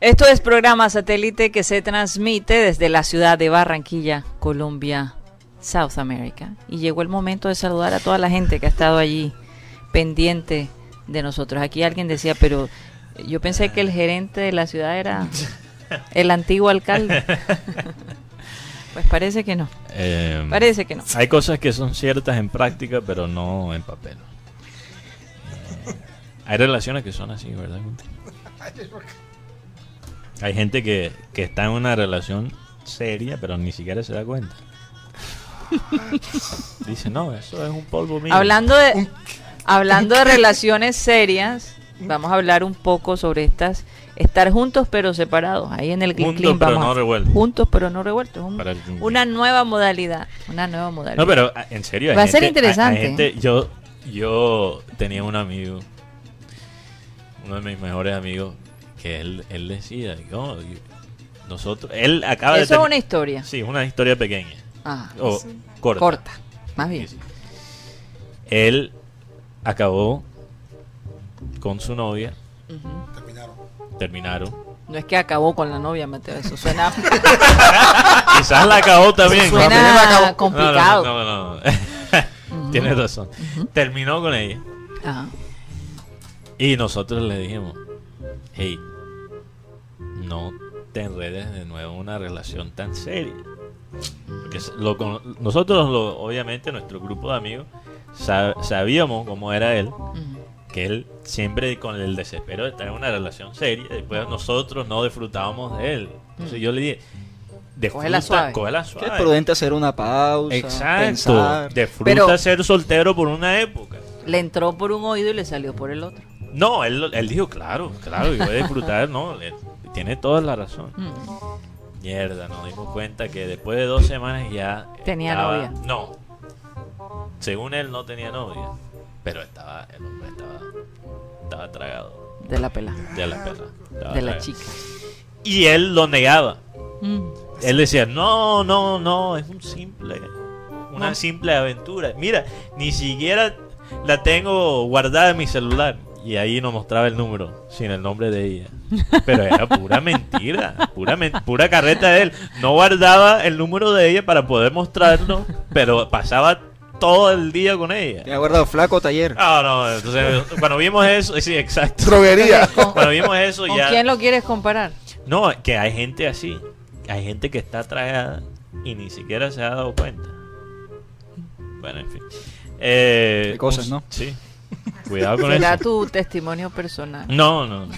Esto es programa satélite que se transmite desde la ciudad de Barranquilla, Colombia, South America. Y llegó el momento de saludar a toda la gente que ha estado allí pendiente de nosotros. Aquí alguien decía, pero yo pensé que el gerente de la ciudad era el antiguo alcalde. pues parece que no. Eh, Parece que no. Hay cosas que son ciertas en práctica, pero no en papel. Eh, hay relaciones que son así, ¿verdad? Hay gente que, que está en una relación seria, pero ni siquiera se da cuenta. Dice, no, eso es un polvo mío. Hablando de, hablando de relaciones serias, vamos a hablar un poco sobre estas estar juntos pero separados. Ahí en el Juntos, pero vamos no revueltos. Juntos pero no revueltos. un- Para el Clean una nueva modalidad, una nueva modalidad. No, pero ah, en serio. hay Va a ser gente- hay- hay interesante. gente- yo, yo tenía un amigo, uno de mis mejores amigos, que él, él decía, no, nosotros, él acaba de Eso es una historia. Sí, una historia pequeña. Ah, O sí. corta. Corta, más bien. Sí, sí. Él acabó con su novia, Ujú. terminaron. No es que acabó con la novia, Mateo, eso suena, Quizás la acabó también. suena complicado. No, no, no. no. Tienes razón. Terminó con ella. Ajá. Y nosotros le dijimos, hey, no te enredes de nuevo en una relación tan seria. Porque lo nosotros, lo- obviamente, nuestro grupo de amigos, sa- sabíamos cómo era él, que él siempre con el desespero de estar en una relación seria, después nosotros no disfrutábamos de él. Entonces yo le dije, Cógela disfruta, suave. es prudente hacer una pausa, Exacto. pensar. Disfruta Pero- ser soltero por una época. Le entró por un oído y le salió por el otro. No, él, él dijo, claro, claro, yo voy a disfrutar, no, él tiene toda la razón. Mm. Mierda, nos dimos cuenta que después de dos semanas ya... Tenía estaba- novia. No, según él no tenía novia, pero estaba, el hombre estaba, estaba tragado De la pela. de la estaba De la tragado. chica. Y él lo negaba. Mm. Él decía, no, no, no, es un simple, una simple aventura. Mira, ni siquiera la tengo guardada en mi celular. Y ahí nos mostraba el número, sin el nombre de ella. Pero era pura mentira, pura, men- pura carreta de él. No guardaba el número de ella para poder mostrarlo, pero pasaba todo el día con ella. Te ha guardado flaco taller. No, no, entonces cuando vimos eso, sí, exacto. Droguería. Cuando vimos eso ¿Con ya... quién lo quieres comparar? No, que hay gente así. Hay gente que está tragada y ni siquiera se ha dado cuenta. Bueno, en fin. Eh, Hay cosas, un- ¿no? Sí. Cuidado con Será eso. tu testimonio personal. No, no. no.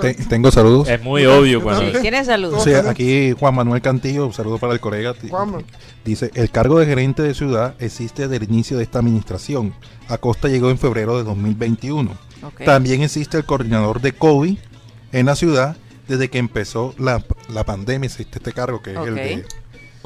Te- tengo saludos. Es muy obvio cuando... Sí, ¿Tienes saludos? Sí, aquí Juan Manuel Cantillo, un saludo para el colega. Ti- Juanma. Dice, el cargo de gerente de ciudad existe desde el inicio de esta administración. Acosta llegó en febrero de 2021. Ok. También existe el coordinador de COVID en la ciudad desde que empezó la, la pandemia. Existe este cargo que es el Ok. de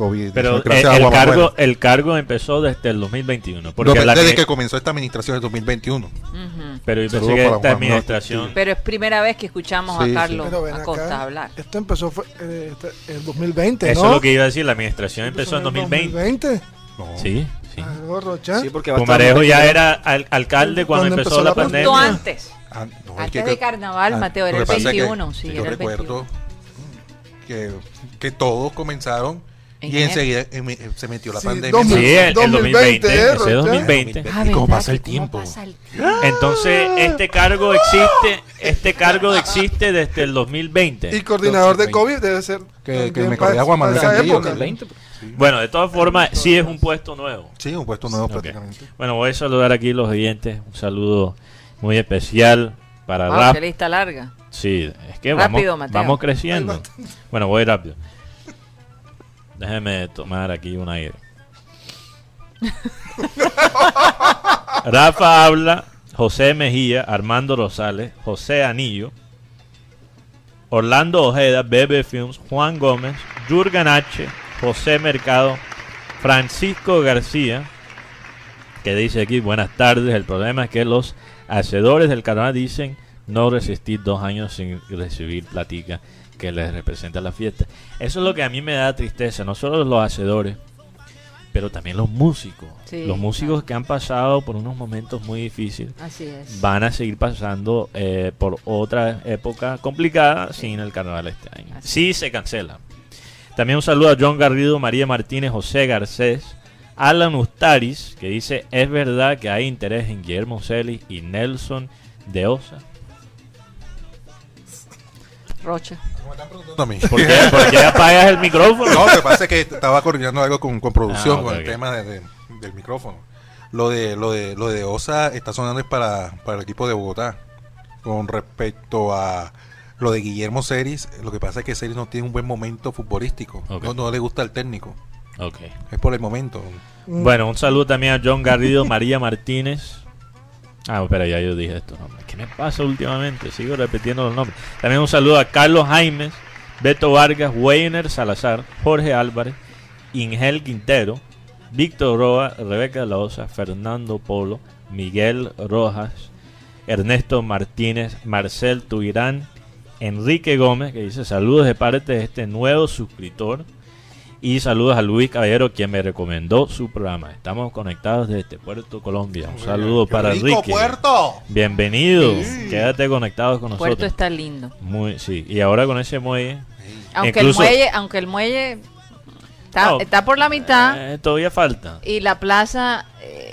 COVID. Pero el, a el Manuel. cargo, el cargo empezó desde el 2021. Porque No, la desde que- que comenzó esta administración de 2021. Ujú. pero yo pensé que esta administración... Pero es primera vez que escuchamos Sí, a sí. Carlos ven Acosta acá, hablar. Esto empezó fue, eh, este- en 2020, Eso ¿no? es lo que iba a decir. La administración empezó en 2020. 2020. No. Sí, sí. Ah, Rocha. Sí, porque Pumarejo ya era al- alcalde cuando ¿Cuándo empezó, empezó la la pandemia. Justo antes. Ah, no, es Antes que- de carnaval, ah, Mateo, era el que pasa es que 21. sí, yo era el recuerdo 21. que, que todos comenzaron En y enseguida em- se metió la Sí, pandemia. dos mil- Sí, el, el 2020. 2020, ese Rocha. 2020. Ah, ¿Y cómo pasa el ¿Cómo tiempo? pasa el tiempo? Entonces, este cargo existe, este cargo existe desde el 2020. Y coordinador de 2020. COVID debe ser. Que- que me corría para Manuel Cantillo, 20. Bueno, de todas formas, sí es un puesto nuevo. Sí, un puesto nuevo Ok. prácticamente. Bueno, voy a saludar aquí a los oyentes. Un saludo muy especial para Wow, Rap. lista larga. Sí, es que Rápido, vamos, Mateo. vamos creciendo. Bueno, voy rápido. Déjeme tomar aquí un aire. Rafa habla, José Mejía, Armando Rosales, José Anillo, Orlando Ojeda, Bebe Films, Juan Gómez, Jurgen H, José Mercado, Francisco García, que dice aquí, buenas tardes, el problema es que los hacedores del carnaval dicen no resistir dos años sin recibir platica que les representa la fiesta. Eso es lo que a mí me da tristeza, no solo los hacedores, pero también los músicos. Sí, los músicos claro. que han pasado por unos momentos muy difíciles Así es. van a seguir pasando eh, por otra época complicada sin el carnaval este año. Así Sí se cancela. También un saludo a John Garrido, María Martínez, José Garcés, Alan Ustaris, que dice, es verdad que hay interés en Guillermo Celis y Nelson de Osa. Rocha. A mí. ¿Por qué, por qué apagas el micrófono? No, lo que pasa es que estaba coordinando algo con, con producción, Ah, con el tema de- de- del micrófono. Lo de, lo de lo de Osa está sonando es para, para el equipo de Bogotá. Con respecto a lo de Guillermo Ceris, lo que pasa es que Ceris no tiene un buen momento futbolístico. No, no le gusta el técnico. Ok. Es por el momento. Bueno, un saludo también a John Garrido, María Martínez. Ah, espera, ya yo dije esto. nombre. ¿Qué me pasa últimamente? Sigo repitiendo los nombres. También un saludo a Carlos Jaimes, Beto Vargas, Weiner Salazar, Jorge Álvarez, Ingel Quintero, Víctor Roa, Rebeca Osa, Fernando Polo, Miguel Rojas, Ernesto Martínez, Marcel Tuirán, Enrique Gómez, que dice saludos de parte de este nuevo suscriptor. Y saludos a Luis Caballero, quien me recomendó su programa. Estamos conectados desde Puerto Colombia. Un saludo ¡Qué para rico, Enrique. Puerto! Bienvenido. Quédate conectados con nosotros. Puerto está lindo. Muy, sí. Y ahora con ese muelle. Aunque Incluso- el muelle, aunque el muelle está, No. está por la mitad eh, todavía falta. y la plaza, eh,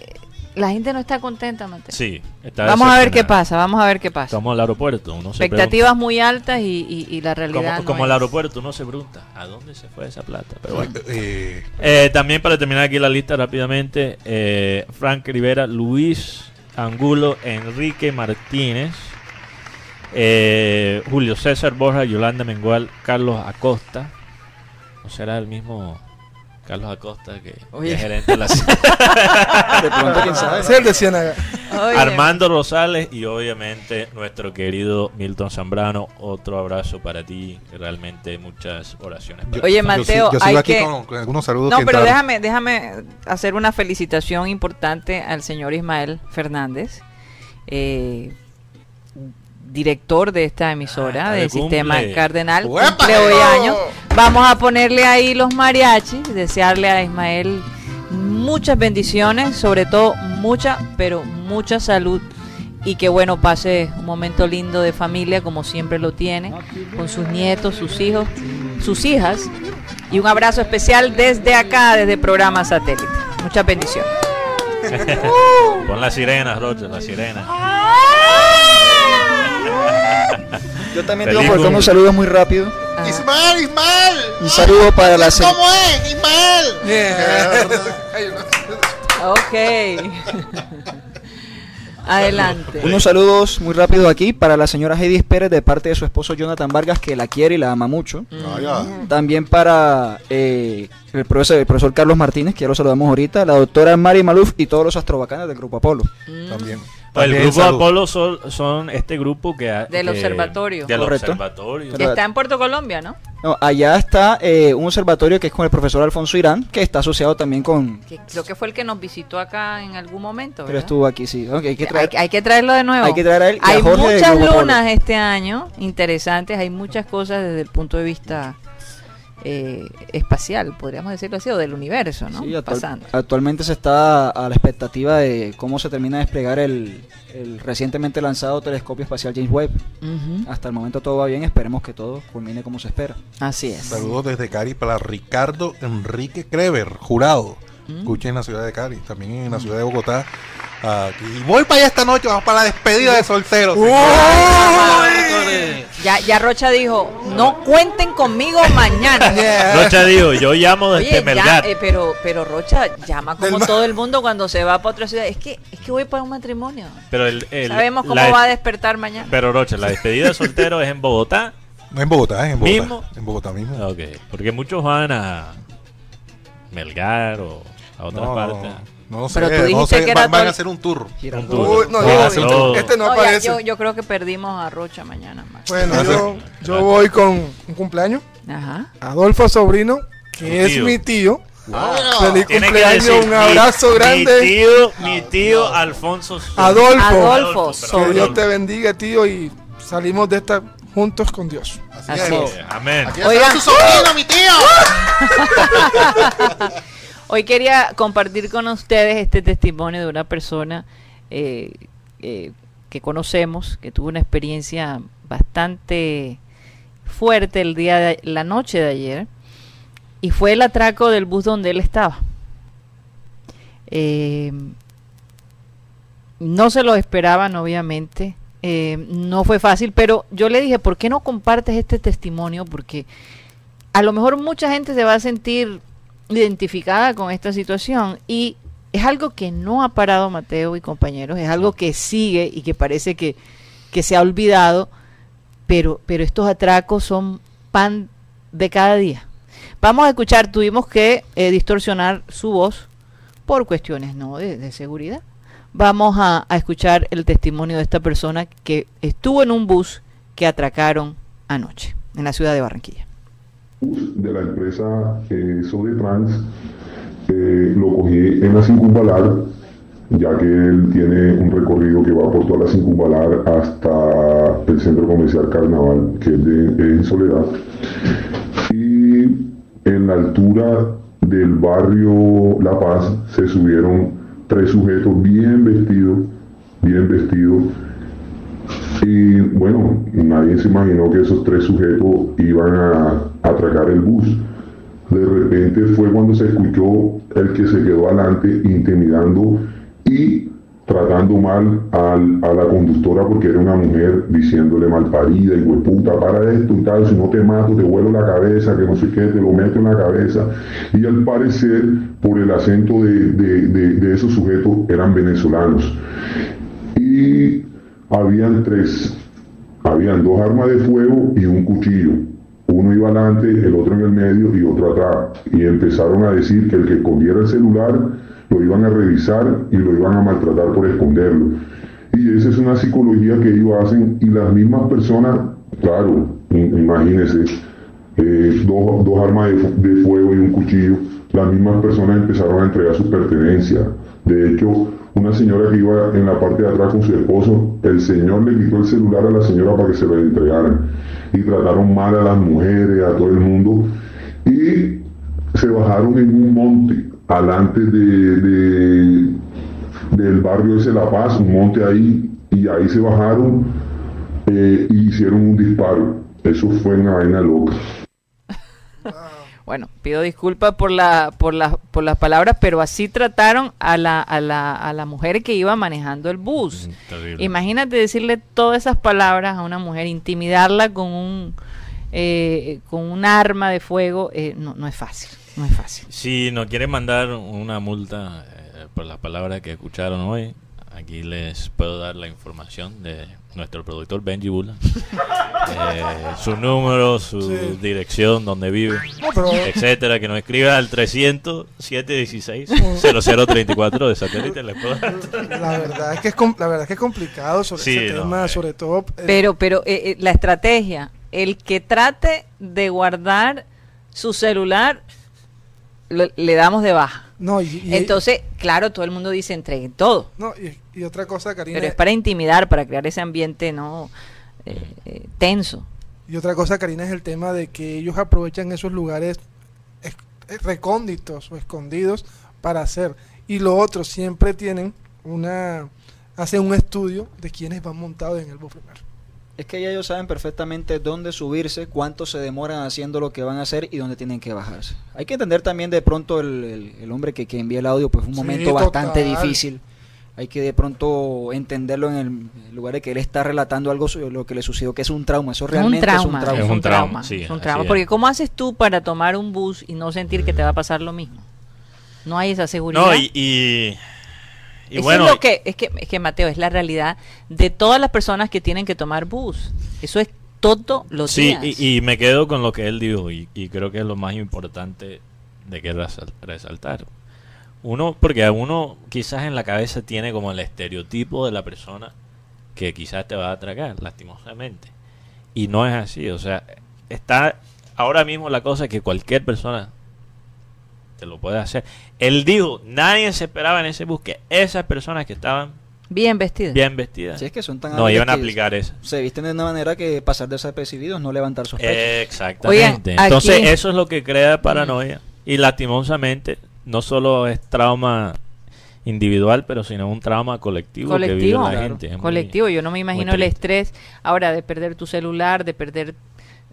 la gente no está contenta, Mateo. Sí. está Vamos a ver qué pasa, vamos a ver qué pasa. Estamos al aeropuerto. Uno se Expectativas muy altas y, y- y la realidad Como, no como el es. aeropuerto, uno se pregunta, ¿a dónde se fue esa plata? Pero bueno. Eh, Eh, también para terminar aquí la lista rápidamente, eh, Frank Rivera, Luis Angulo, Enrique Martínez, eh, Julio César Borja, Yolanda Mengual, Carlos Acosta. ¿No será el mismo Carlos Acosta que, es gerente de la De pronto, quién sabe. Es el de Ciénaga. Oye, Armando Rosales y obviamente nuestro querido Milton Zambrano. Otro abrazo para ti. Realmente muchas oraciones. para yo- Oye, yo Mateo, yo sigo hay aquí que- con, con algunos saludos No, que pero entraron. déjame, déjame hacer una felicitación importante al señor Ismael Fernández, eh, director de esta emisora Ah, del de sistema. Cardenal. Cumple hoy años. Vamos a ponerle ahí los mariachis, desearle a Ismael muchas bendiciones, sobre todo mucha, pero mucha salud y que bueno, pase un momento lindo de familia como siempre lo tiene, con sus nietos, sus hijos, sus hijas y un abrazo especial desde acá, desde programa satélite. Muchas bendiciones. Pon la sirena, Rocha, la sirena. Yo también tengo por acá unos saludos muy rápido. Ismael, Ismael. Un saludo para la se- ¿Cómo es, Ismael? Ok. Adelante. Unos saludos muy rápidos aquí para la señora Heidi Pérez de parte de su esposo Jonathan Vargas, que la quiere y la ama mucho. Vaya. También para eh, el, profesor, el profesor Carlos Martínez, que ya lo saludamos ahorita, la doctora Mari Maluf y todos los astrobacanes del Grupo Apolo. También. Pues el grupo. Apolo son, son este grupo que ha- Del que- observatorio. Del Correcto. observatorio. Pero- Está en Puerto Colombia, ¿no? No, allá está eh, un observatorio que es con el profesor Alfonso Irán, que está asociado también con... Que creo que fue el que nos visitó acá en algún momento. Pero ¿verdad? estuvo aquí, sí. Ok, hay que Hay, traer... hay que traerlo de nuevo. Hay que traer a él y a Hay Jorge muchas Grupo Apolo. lunas este año interesantes, hay muchas cosas desde el punto de vista eh, espacial, podríamos decirlo así, o del universo, ¿no? Sí, actual- Pasando. actualmente se está a la expectativa de cómo se termina de desplegar el, el recientemente lanzado telescopio espacial James Webb. Hasta el momento todo va bien, esperemos que todo culmine como se espera. Así es. Saludos desde Cari para Ricardo Enrique Krever, jurado. Mm. Escuchen en la ciudad de Cari, también en la ciudad de Bogotá. Aquí. Y voy para allá esta noche, vamos para la despedida de solteros. Ya, ya Rocha dijo, no cuenten conmigo mañana. Rocha dijo, yo llamo desde Oye, ya, Melgar. eh, pero, pero Rocha llama como todo el mundo cuando se va para otra ciudad. Es que, es que voy para un matrimonio. pero el, el- Sabemos cómo la- va a despertar mañana. Pero Rocha, la despedida de soltero es en Bogotá. No, en Bogotá, en Bogotá. ¿Mismo? En Bogotá mismo. Ah, Ok, porque muchos van a Melgar o a otras No, partes. no, no sé, Pero tú no dijiste sé, que era van, a hacer un tour. Un Todo. tour. Uy, no, yo- no. este no No, ya, aparece. yo, yo creo que perdimos a Rocha mañana. Max. Bueno, yo, yo voy con un cumpleaños. Ajá. Adolfo Sobrino, que Tu es tío. mi tío. Feliz Tiene cumpleaños, decir, un mi- abrazo Mi grande. tío, mi tío Alfonso. Soto. Adolfo. Adolfo Que Sobrino. Dios te bendiga, tío, y salimos de esta juntos con Dios. Así, Así es. es. Amén. Aquí Oigan. su sobrino, mi tío. Hoy quería compartir con ustedes este testimonio de una persona eh, eh, que conocemos, que tuvo una experiencia bastante fuerte el día de la noche de ayer, y fue el atraco del bus donde él estaba. Eh, no se lo esperaban, obviamente. eh, no fue fácil, pero yo le dije, ¿por qué no compartes este testimonio? Porque a lo mejor mucha gente se va a sentir identificada con esta situación y es algo que no ha parado Mateo y compañeros, es algo que sigue y que parece que, que se ha olvidado, pero, pero estos atracos son pan de cada día. Vamos a escuchar, tuvimos que eh, distorsionar su voz por cuestiones no de, de seguridad. Vamos a, a escuchar el testimonio de esta persona que estuvo en un bus que atracaron anoche en la ciudad de Barranquilla. De la empresa eh, Sodetrans, eh, lo cogí en la circunvalar, ya que él tiene un recorrido que va por toda la circunvalar hasta el centro comercial Carnaval, que es, de, Soledad. Y en la altura del barrio La Paz se subieron tres sujetos bien vestidos, bien vestidos, y bueno, nadie se imaginó que esos tres sujetos iban a atracar el bus. De repente fue cuando se escuchó el que se quedó adelante intimidando y tratando mal al- a la conductora porque era una mujer diciéndole malparida y puta, para esto y tal, si no te mato te vuelo la cabeza, que no sé qué, te lo meto en la cabeza. Y al parecer, por el acento de, de- de- de esos sujetos, eran venezolanos. Y habían tres, habían dos armas de fuego y un cuchillo. Uno iba adelante, el otro en el medio y otro atrás. Y empezaron a decir que el que escondiera el celular lo iban a revisar y lo iban a maltratar por esconderlo. Y esa es una psicología que ellos hacen y las mismas personas, claro, im- imagínense, eh, dos, dos armas de, de fuego y un cuchillo, las mismas personas empezaron a entregar sus pertenencias. De hecho, una señora que iba en la parte de atrás con su esposo, el señor le quitó el celular a la señora para que se lo entregaran. Y trataron mal a las mujeres, a todo el mundo. y se bajaron en un monte, alante de, de- del barrio ese La Paz, un monte ahí, y ahí se bajaron eh, y hicieron un disparo. Eso fue una vaina loca. Bueno, pido disculpas por la, por la, por las palabras, pero así trataron a la, a la, a la mujer que iba manejando el bus. Terrible. Imagínate decirle todas esas palabras a una mujer, intimidarla con un, eh, con un arma de fuego, eh, no, no es fácil, no es fácil. Si nos quieren mandar una multa eh, por las palabras que escucharon hoy, aquí les puedo dar la información de nuestro productor Benji Bula. Eh, su número, su Sí. dirección, donde vive, No, pero- etcétera, que nos escriba al 300 716 0034 de satélite. Dar. La verdad es que es, com- la verdad es que es complicado sobre Sí, ese no, tema, eh. sobre todo. eh, Pero, pero eh, eh, la estrategia, el que trate de guardar su celular, lo- le damos de baja. No, y, y- Entonces, claro, todo el mundo dice entreguen todo. no, y, y otra cosa, Karina, Pero es para intimidar, para crear ese ambiente no Eh, eh, tenso. y otra cosa, Karina, es el tema de que ellos aprovechan esos lugares es- eh, recónditos o escondidos para hacer. Y lo otro, siempre tienen una, hacen un estudio de quiénes van montados en el primero. Es que ya ellos saben perfectamente dónde subirse, cuánto se demoran haciendo lo que van a hacer y dónde tienen que bajarse. Hay que entender también de pronto el, el- el hombre que, que envía el audio, pues fue un Sí, momento bastante total. difícil. Hay que de pronto entenderlo en el lugar de que él está relatando algo sobre lo que le sucedió, que es un trauma. Eso Es un realmente es trauma, un trauma. Es un trauma, sí, es un trauma. es. Porque ¿cómo haces tú para tomar un bus y no sentir que te va a pasar lo mismo? No hay esa seguridad. No, y, y, y Eso bueno, es lo que es que es que Mateo es la realidad de todas las personas que tienen que tomar bus. Eso es todo los Sí, días. y, y me quedo con lo que él dijo y, y creo que es lo más importante de que resal- resaltar. Uno, porque a uno quizás en la cabeza tiene como el estereotipo de la persona que quizás te va a atracar, lastimosamente. Y no es así, o sea, está ahora mismo la cosa que cualquier persona te lo puede hacer. Él dijo, nadie se esperaba en ese bus que esas personas que estaban bien vestidas. bien vestidas Si es que son tan no iban a aplicar eso. Se visten de una manera que pasar desapercibidos, no levantar sospechas. Exactamente. Entonces aquí- eso es lo que crea paranoia y lastimosamente no solo es trauma individual, pero sino un trauma colectivo, que vive colectivo, la claro, gente. Es muy- colectivo. Yo no me imagino el estrés ahora de perder tu celular, de perder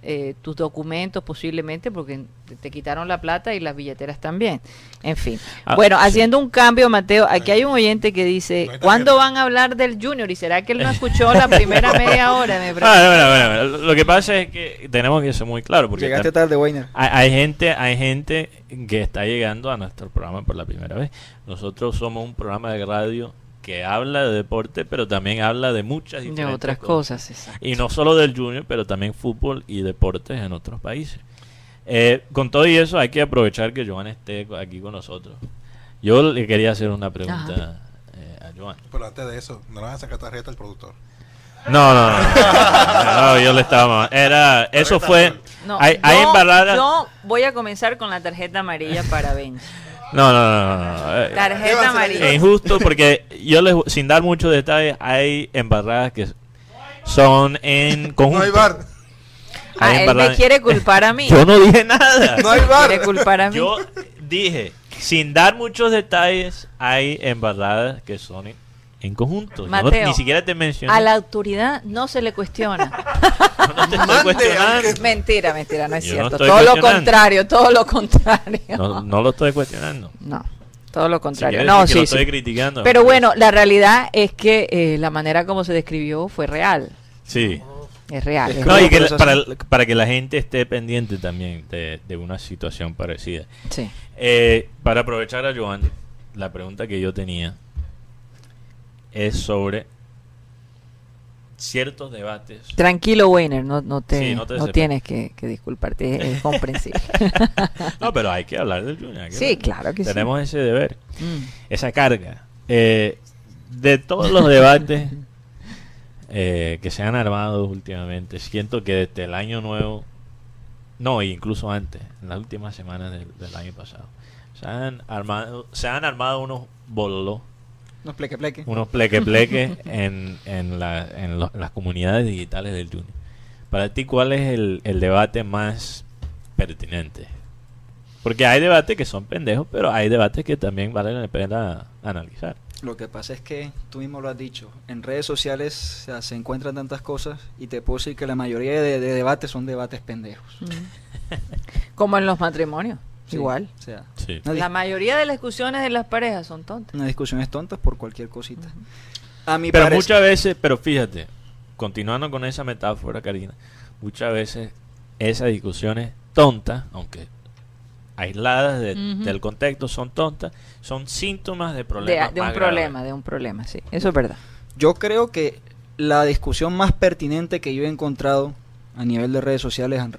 eh, tus documentos posiblemente porque te, quitaron la plata y las billeteras también. En fin. Ah, bueno, sí. haciendo un cambio, Mateo, aquí hay un oyente que dice, ¿cuándo van a hablar del Junior? ¿Y será que él no escuchó la primera media hora? Me. Ah, bueno, bueno, bueno. Lo que pasa es que tenemos que ser muy claros porque Llegaste tarde, Weiner. hay, hay gente, hay gente que está llegando a nuestro programa por la primera vez. Nosotros somos un programa de radio que habla de deporte, pero también habla de muchas de otras cosas, exacto. Y no solo del junior, pero también fútbol y deportes en otros países. Eh, con todo y eso, hay que aprovechar que Joan esté aquí con nosotros. Yo le quería hacer una pregunta eh, a Joan. Pero antes de eso, no le van a sacar tarjeta al productor. No, no, no. No, yo le estaba. Era, eso fue. No, hay, hay yo voy a comenzar con la tarjeta amarilla para Benji. No, no, no, no, no. Eh, Tarjeta amarilla. Es injusto porque yo les, sin dar muchos detalles, hay embarradas que son en conjunto. No hay bar. Ah, Hay él me quiere culpar a mí. Yo no dije nada. No hay bar. quiere culpar a mí. Yo dije, sin dar muchos detalles, hay embarradas que son en, conjunto. No- ni siquiera te mencioné. A la autoridad no se le cuestiona. No te estoy cuestionando. mentira, mentira, no es Yo no cierto. estoy todo lo contrario, todo lo contrario. No, no lo estoy cuestionando. No, todo lo contrario. no, que lo sí, estoy sí. criticando. Pero bueno, la realidad es que eh, la manera como se describió fue real. Sí. Es real. Es No, y que la- para, para que la gente esté pendiente también de, de una situación parecida. Sí. Eh, para aprovechar a Joan, la pregunta que yo tenía es sobre ciertos debates. Tranquilo, Weiner, no, no, te, Sí, no te no desesperes. tienes que, que disculparte, es, comprensible. No, pero hay que hablar del Junior. Sí, claro que sí. Tenemos ese deber, Mm. esa carga. Eh, de todos los debates eh, que se han armado últimamente, siento que desde el año nuevo, no, incluso antes, en las últimas semanas del, del año pasado, se han armado, se han armado unos bololós Unos pleque pleque. unos pleque pleque en, en, la- en lo- las comunidades digitales del Junior. Para ti, ¿cuál es el, el debate más pertinente? Porque hay debates que son pendejos, pero hay debates que también valen la pena analizar. Lo que pasa es que tú mismo lo has dicho, en redes sociales o sea, se encuentran tantas cosas y te puedo decir que la mayoría de, de debates son debates pendejos. Como en los matrimonios, Sí, igual. O sea, Sí. La mayoría de las discusiones de las parejas son tontas. una discusión es tonta por cualquier cosita. A mi Pero muchas veces, pero fíjate, continuando con esa metáfora, Karina, muchas veces esas discusiones tontas, aunque aisladas de- del contexto, son tontas, son síntomas de De, problemas. de un más graves. problema, de un problema, sí. Eso es verdad. Yo creo que la discusión más pertinente que yo he encontrado a nivel de redes sociales en,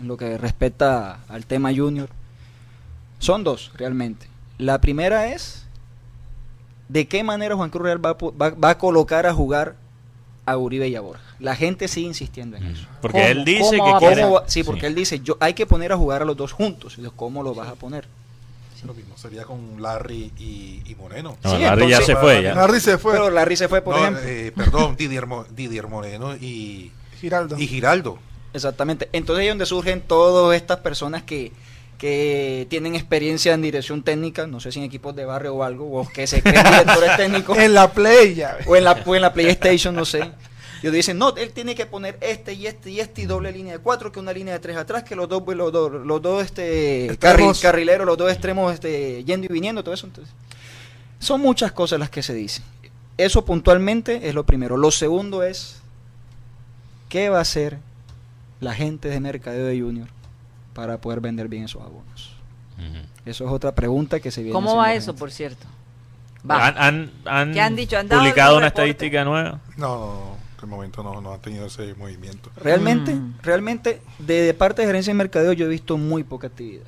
en lo que respecta al tema junior son dos realmente. La primera es de qué manera Juan Cruz Real va, va- va a colocar a jugar a Uribe y a Borja. La gente sigue insistiendo en eso. Porque ¿Cómo? él dice ¿Cómo que quiere- Sí, porque él dice, yo hay que poner a jugar a los dos juntos. ¿Cómo lo vas a poner? Lo mismo sería con Larry y, y Moreno. No, Larry ya se fue, ya. Larry se fue. Pero Larry se fue, por No, ejemplo. eh, perdón, Didier, Mo- Didier Moreno y, Giraldo. y Giraldo. Exactamente. Entonces ahí es donde surgen todas estas personas que, que tienen experiencia en dirección técnica, no sé si en equipos de barrio o algo, o que se creen directores técnicos, En la play ya. o en la, o en la PlayStation, no sé. Y ellos dicen, no, él tiene que poner este y este y este y doble línea de cuatro, que una línea de tres atrás, que los dos, los dos, los dos este, carri- carrileros, los dos extremos este, yendo y viniendo, todo eso. Entonces, son muchas cosas las que se dicen. Eso puntualmente es lo primero. Lo segundo es, ¿qué va a hacer la gente de mercadeo de Junior para poder vender bien esos abonos? Eso es otra pregunta que se viene. ¿Cómo va la eso, por cierto? Va. ¿Han, han, han ¿Qué han dicho? ¿Han publicado una reporte? estadística nueva? No, de momento no, no ha tenido ese movimiento. Realmente, Mm. realmente, de, de parte de gerencia de mercadeo yo he visto muy poca actividad.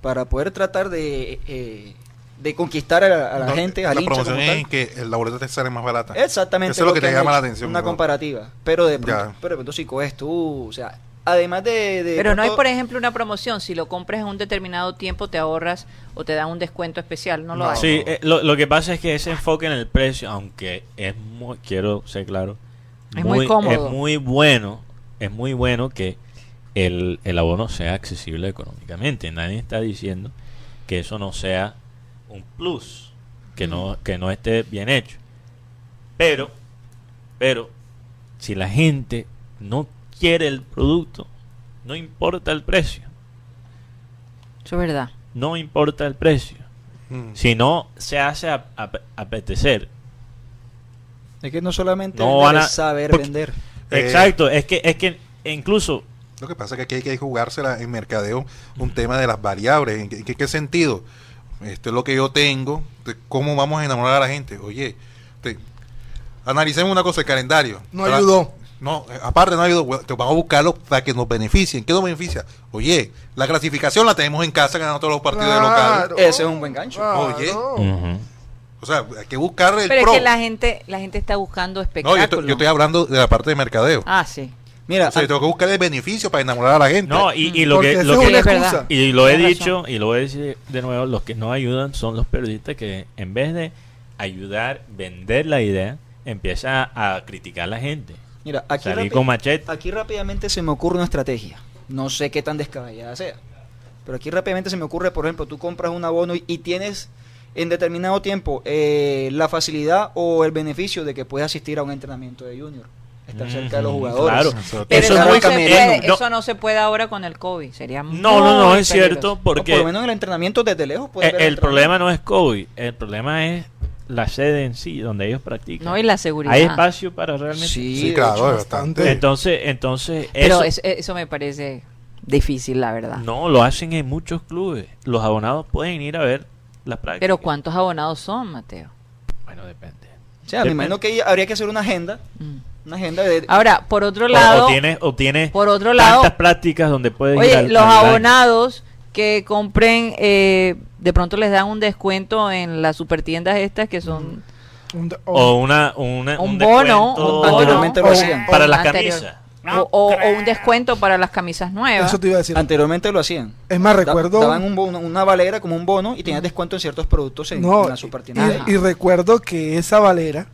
Para poder tratar de, eh, de conquistar a la, a la No, gente, la al hincha promoción es que el- la boleta te sale más barata. Exactamente. Eso es lo que te llama la atención. Una comparativa. Pero de pronto, Ya. pero de pronto si coges tú, o sea, además de... de Pero no hay, por ejemplo, una promoción. Si lo compras en un determinado tiempo, te ahorras o te dan un descuento especial. No lo No. hay. Sí, eh, lo, lo que pasa es que ese enfoque en el precio, aunque es muy, quiero ser claro, Es muy cómodo. es muy bueno, es muy bueno que el, el abono sea accesible económicamente. Nadie está diciendo que eso no sea un plus, que no, que no esté bien hecho. Pero, pero, si la gente no quiere el producto, no importa el precio, Eso es verdad. no importa el precio. Mm. Si no se hace ap- ap- apetecer. Es que no solamente No van a- es saber porque- vender. Eh, Exacto, es que es que incluso Lo que pasa es que aquí hay que jugársela en mercadeo un tema de las variables. ¿En qué, en qué- sentido? Esto es lo que yo tengo. de ¿Cómo vamos a enamorar a la gente? Oye, te- analicemos una cosa, el calendario. No ayudó. No, aparte no ayudó. Bueno, te vamos a buscarlo para que nos beneficien. ¿Qué nos beneficia? Oye, la clasificación la tenemos en casa ganando todos los partidos de local. Claro. Ese es un buen gancho. Claro. Oye. O sea, hay que buscar el Pero pro. es que la gente, la gente está buscando No, espectáculos. yo, estoy- yo estoy hablando de la parte de mercadeo. Ah, sí. Mira, o sea, tengo que buscar el beneficio para enamorar a la gente. no y, y lo Porque que lo es que- y lo he dicho y lo voy a decir de nuevo los que no ayudan son los periodistas que en vez de ayudar vender la idea empieza a criticar a la gente mira, aquí, con machete aquí rápidamente se me ocurre una estrategia. No sé qué tan descabellada sea. Pero aquí rápidamente se me ocurre, por ejemplo, tú compras un abono y, y tienes en determinado tiempo eh, la facilidad o el beneficio de que puedes asistir a un entrenamiento de junior. Estar cerca de los jugadores. claro. Eso- Pero Eso eso, es no muy se puede, No. eso no se puede ahora con el COVID. Sería no no no muy es cierto O por lo porque menos en el entrenamiento desde lejos puedes eh, ver el problema no es COVID el problema es la sede en sí donde ellos practican No, y la seguridad. hay espacio para realmente Sí, claro, hecho, bastante. entonces entonces Pero eso- es- eso me parece difícil, la verdad. No, lo hacen en muchos clubes. Los abonados pueden ir a ver las prácticas. Pero ¿cuántos abonados son, Mateo? Bueno, depende. O sea, me imagino que habría que hacer una agenda. Mm. Una agenda de. Ahora, por otro O- lado, o, tienes, o tienes por otro lado, tantas prácticas donde puedes ir oye, al- los al abonados que compren, eh, de pronto les dan un descuento en las supertiendas estas que son... Un- O una, una- Un un, bono, descuento un bono. Anteriormente lo hacían. para las camisas. o, o- o un descuento para las camisas nuevas. Eso te iba a decir. Anteriormente lo hacían. Es más, Da- recuerdo. daban un bono- una valera como un bono y tenías descuento en ciertos productos en, No, en la supertienda. Y, y recuerdo que esa valera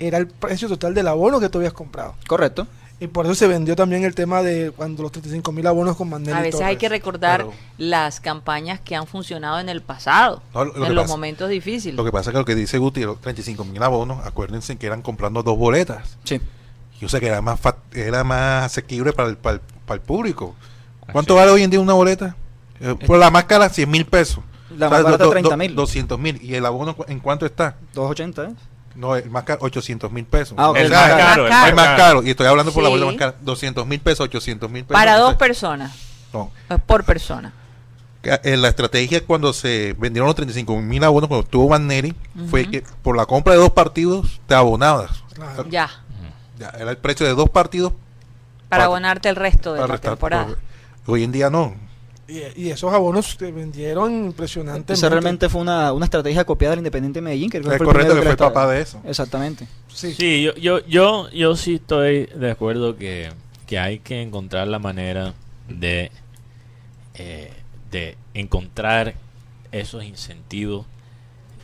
era el precio total del abono que tú habías comprado. Correcto. Y por eso se vendió también el tema de cuando los 35 mil abonos con Mandelli A veces hay que recordar Pero- las campañas que han funcionado en el pasado, No, lo- lo que en los pasa- momentos difíciles. Lo que pasa es que lo que dice Guti, los 35 mil abonos, acuérdense que eran comprando dos boletas. Sí. Yo sé que era más era más asequible para el, para el, para el público. ¿Cuánto vale hoy en día una boleta? Eh, por la más cara, 100 mil pesos. La O sea, más barata, do- do- 30.000. 200 mil. ¿Y el abono en cuánto está? 280, ¿eh? No, el más caro, 800 mil pesos. Ah, ok. El más sea, caro, el más el más caro. Y estoy hablando por la Sí. boleta más cara. 200 mil pesos, 800 mil pesos. Para dos personas, no. por persona. Eh, la estrategia cuando se vendieron los 35 mil abonos, cuando tuvo Maneri, fue Ujú. que por la compra de dos partidos te abonabas. Claro. Ya, Ya, era el precio de dos partidos para Para- abonarte el resto de la temporada. por- Hoy en día no. Y, y esos abonos se vendieron impresionantemente. Esa realmente fue una, una estrategia copiada del Independiente Medellín, que Es fue el correcto que fue el papá de eso. Exactamente. Sí. Sí, yo, yo, yo, yo sí estoy de acuerdo que, que hay que encontrar la manera de, eh, de encontrar esos incentivos,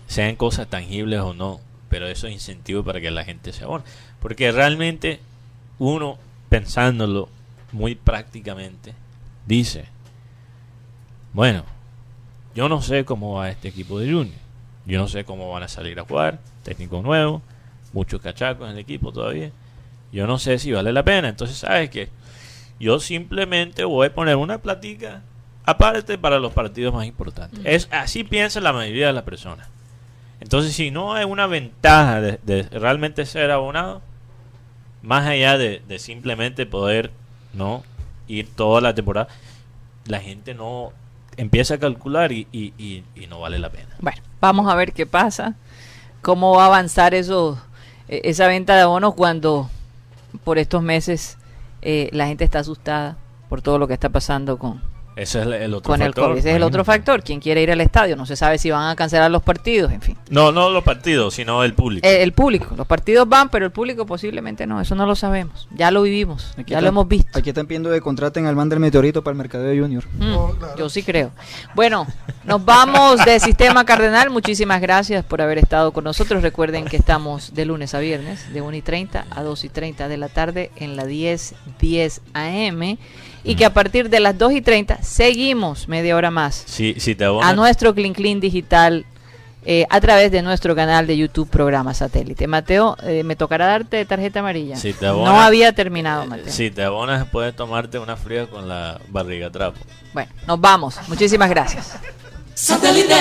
sean cosas tangibles o no, pero esos incentivos para que la gente se abone. Porque realmente uno, pensándolo muy prácticamente, dice, bueno, yo no sé cómo va este equipo de Junior. Yo no sé cómo van a salir a jugar. Técnico nuevo. Muchos cachacos en el equipo todavía. Yo no sé si vale la pena. Entonces, ¿sabes qué? Yo simplemente voy a poner una platica aparte para los partidos más importantes. Es Así piensa la mayoría de las personas. Entonces, si no hay una ventaja de, de realmente ser abonado, más allá de, de simplemente poder no ir toda la temporada, la gente no empieza a calcular y, y- no vale la pena. Bueno, vamos a ver qué pasa, cómo va a avanzar eh, esa venta de abonos cuando por estos meses eh, la gente está asustada por todo lo que está pasando con, Ese es el, el otro con el factor. COVID. Ese es el otro factor. ¿Quién quiere ir al estadio? No se sabe si van a cancelar los partidos, en fin. No, no los partidos, sino el público. Eh, el público, los partidos van, pero el público posiblemente no, eso no lo sabemos. Ya lo vivimos, Aquí ya están- lo hemos visto. Aquí están pidiendo que contraten al man del meteorito para el mercado de Junior. Mm, No, claro. Yo sí creo. Bueno, nos vamos de Sistema Cardenal. Muchísimas gracias por haber estado con nosotros. Recuerden que estamos de lunes a viernes, de 1 y 30 a 2 y 30 de la tarde en la 10, 10 AM. Y que a partir de las 2 y 30 seguimos media hora más te a nuestro Clean Clean Digital eh, a través de nuestro canal de YouTube Programa Satélite. Mateo, eh, me tocará darte tarjeta amarilla. Si te no había terminado, Mateo. si te abonas, puedes tomarte una fría con la barriga trapo. Bueno, nos vamos. Muchísimas gracias. Satellite.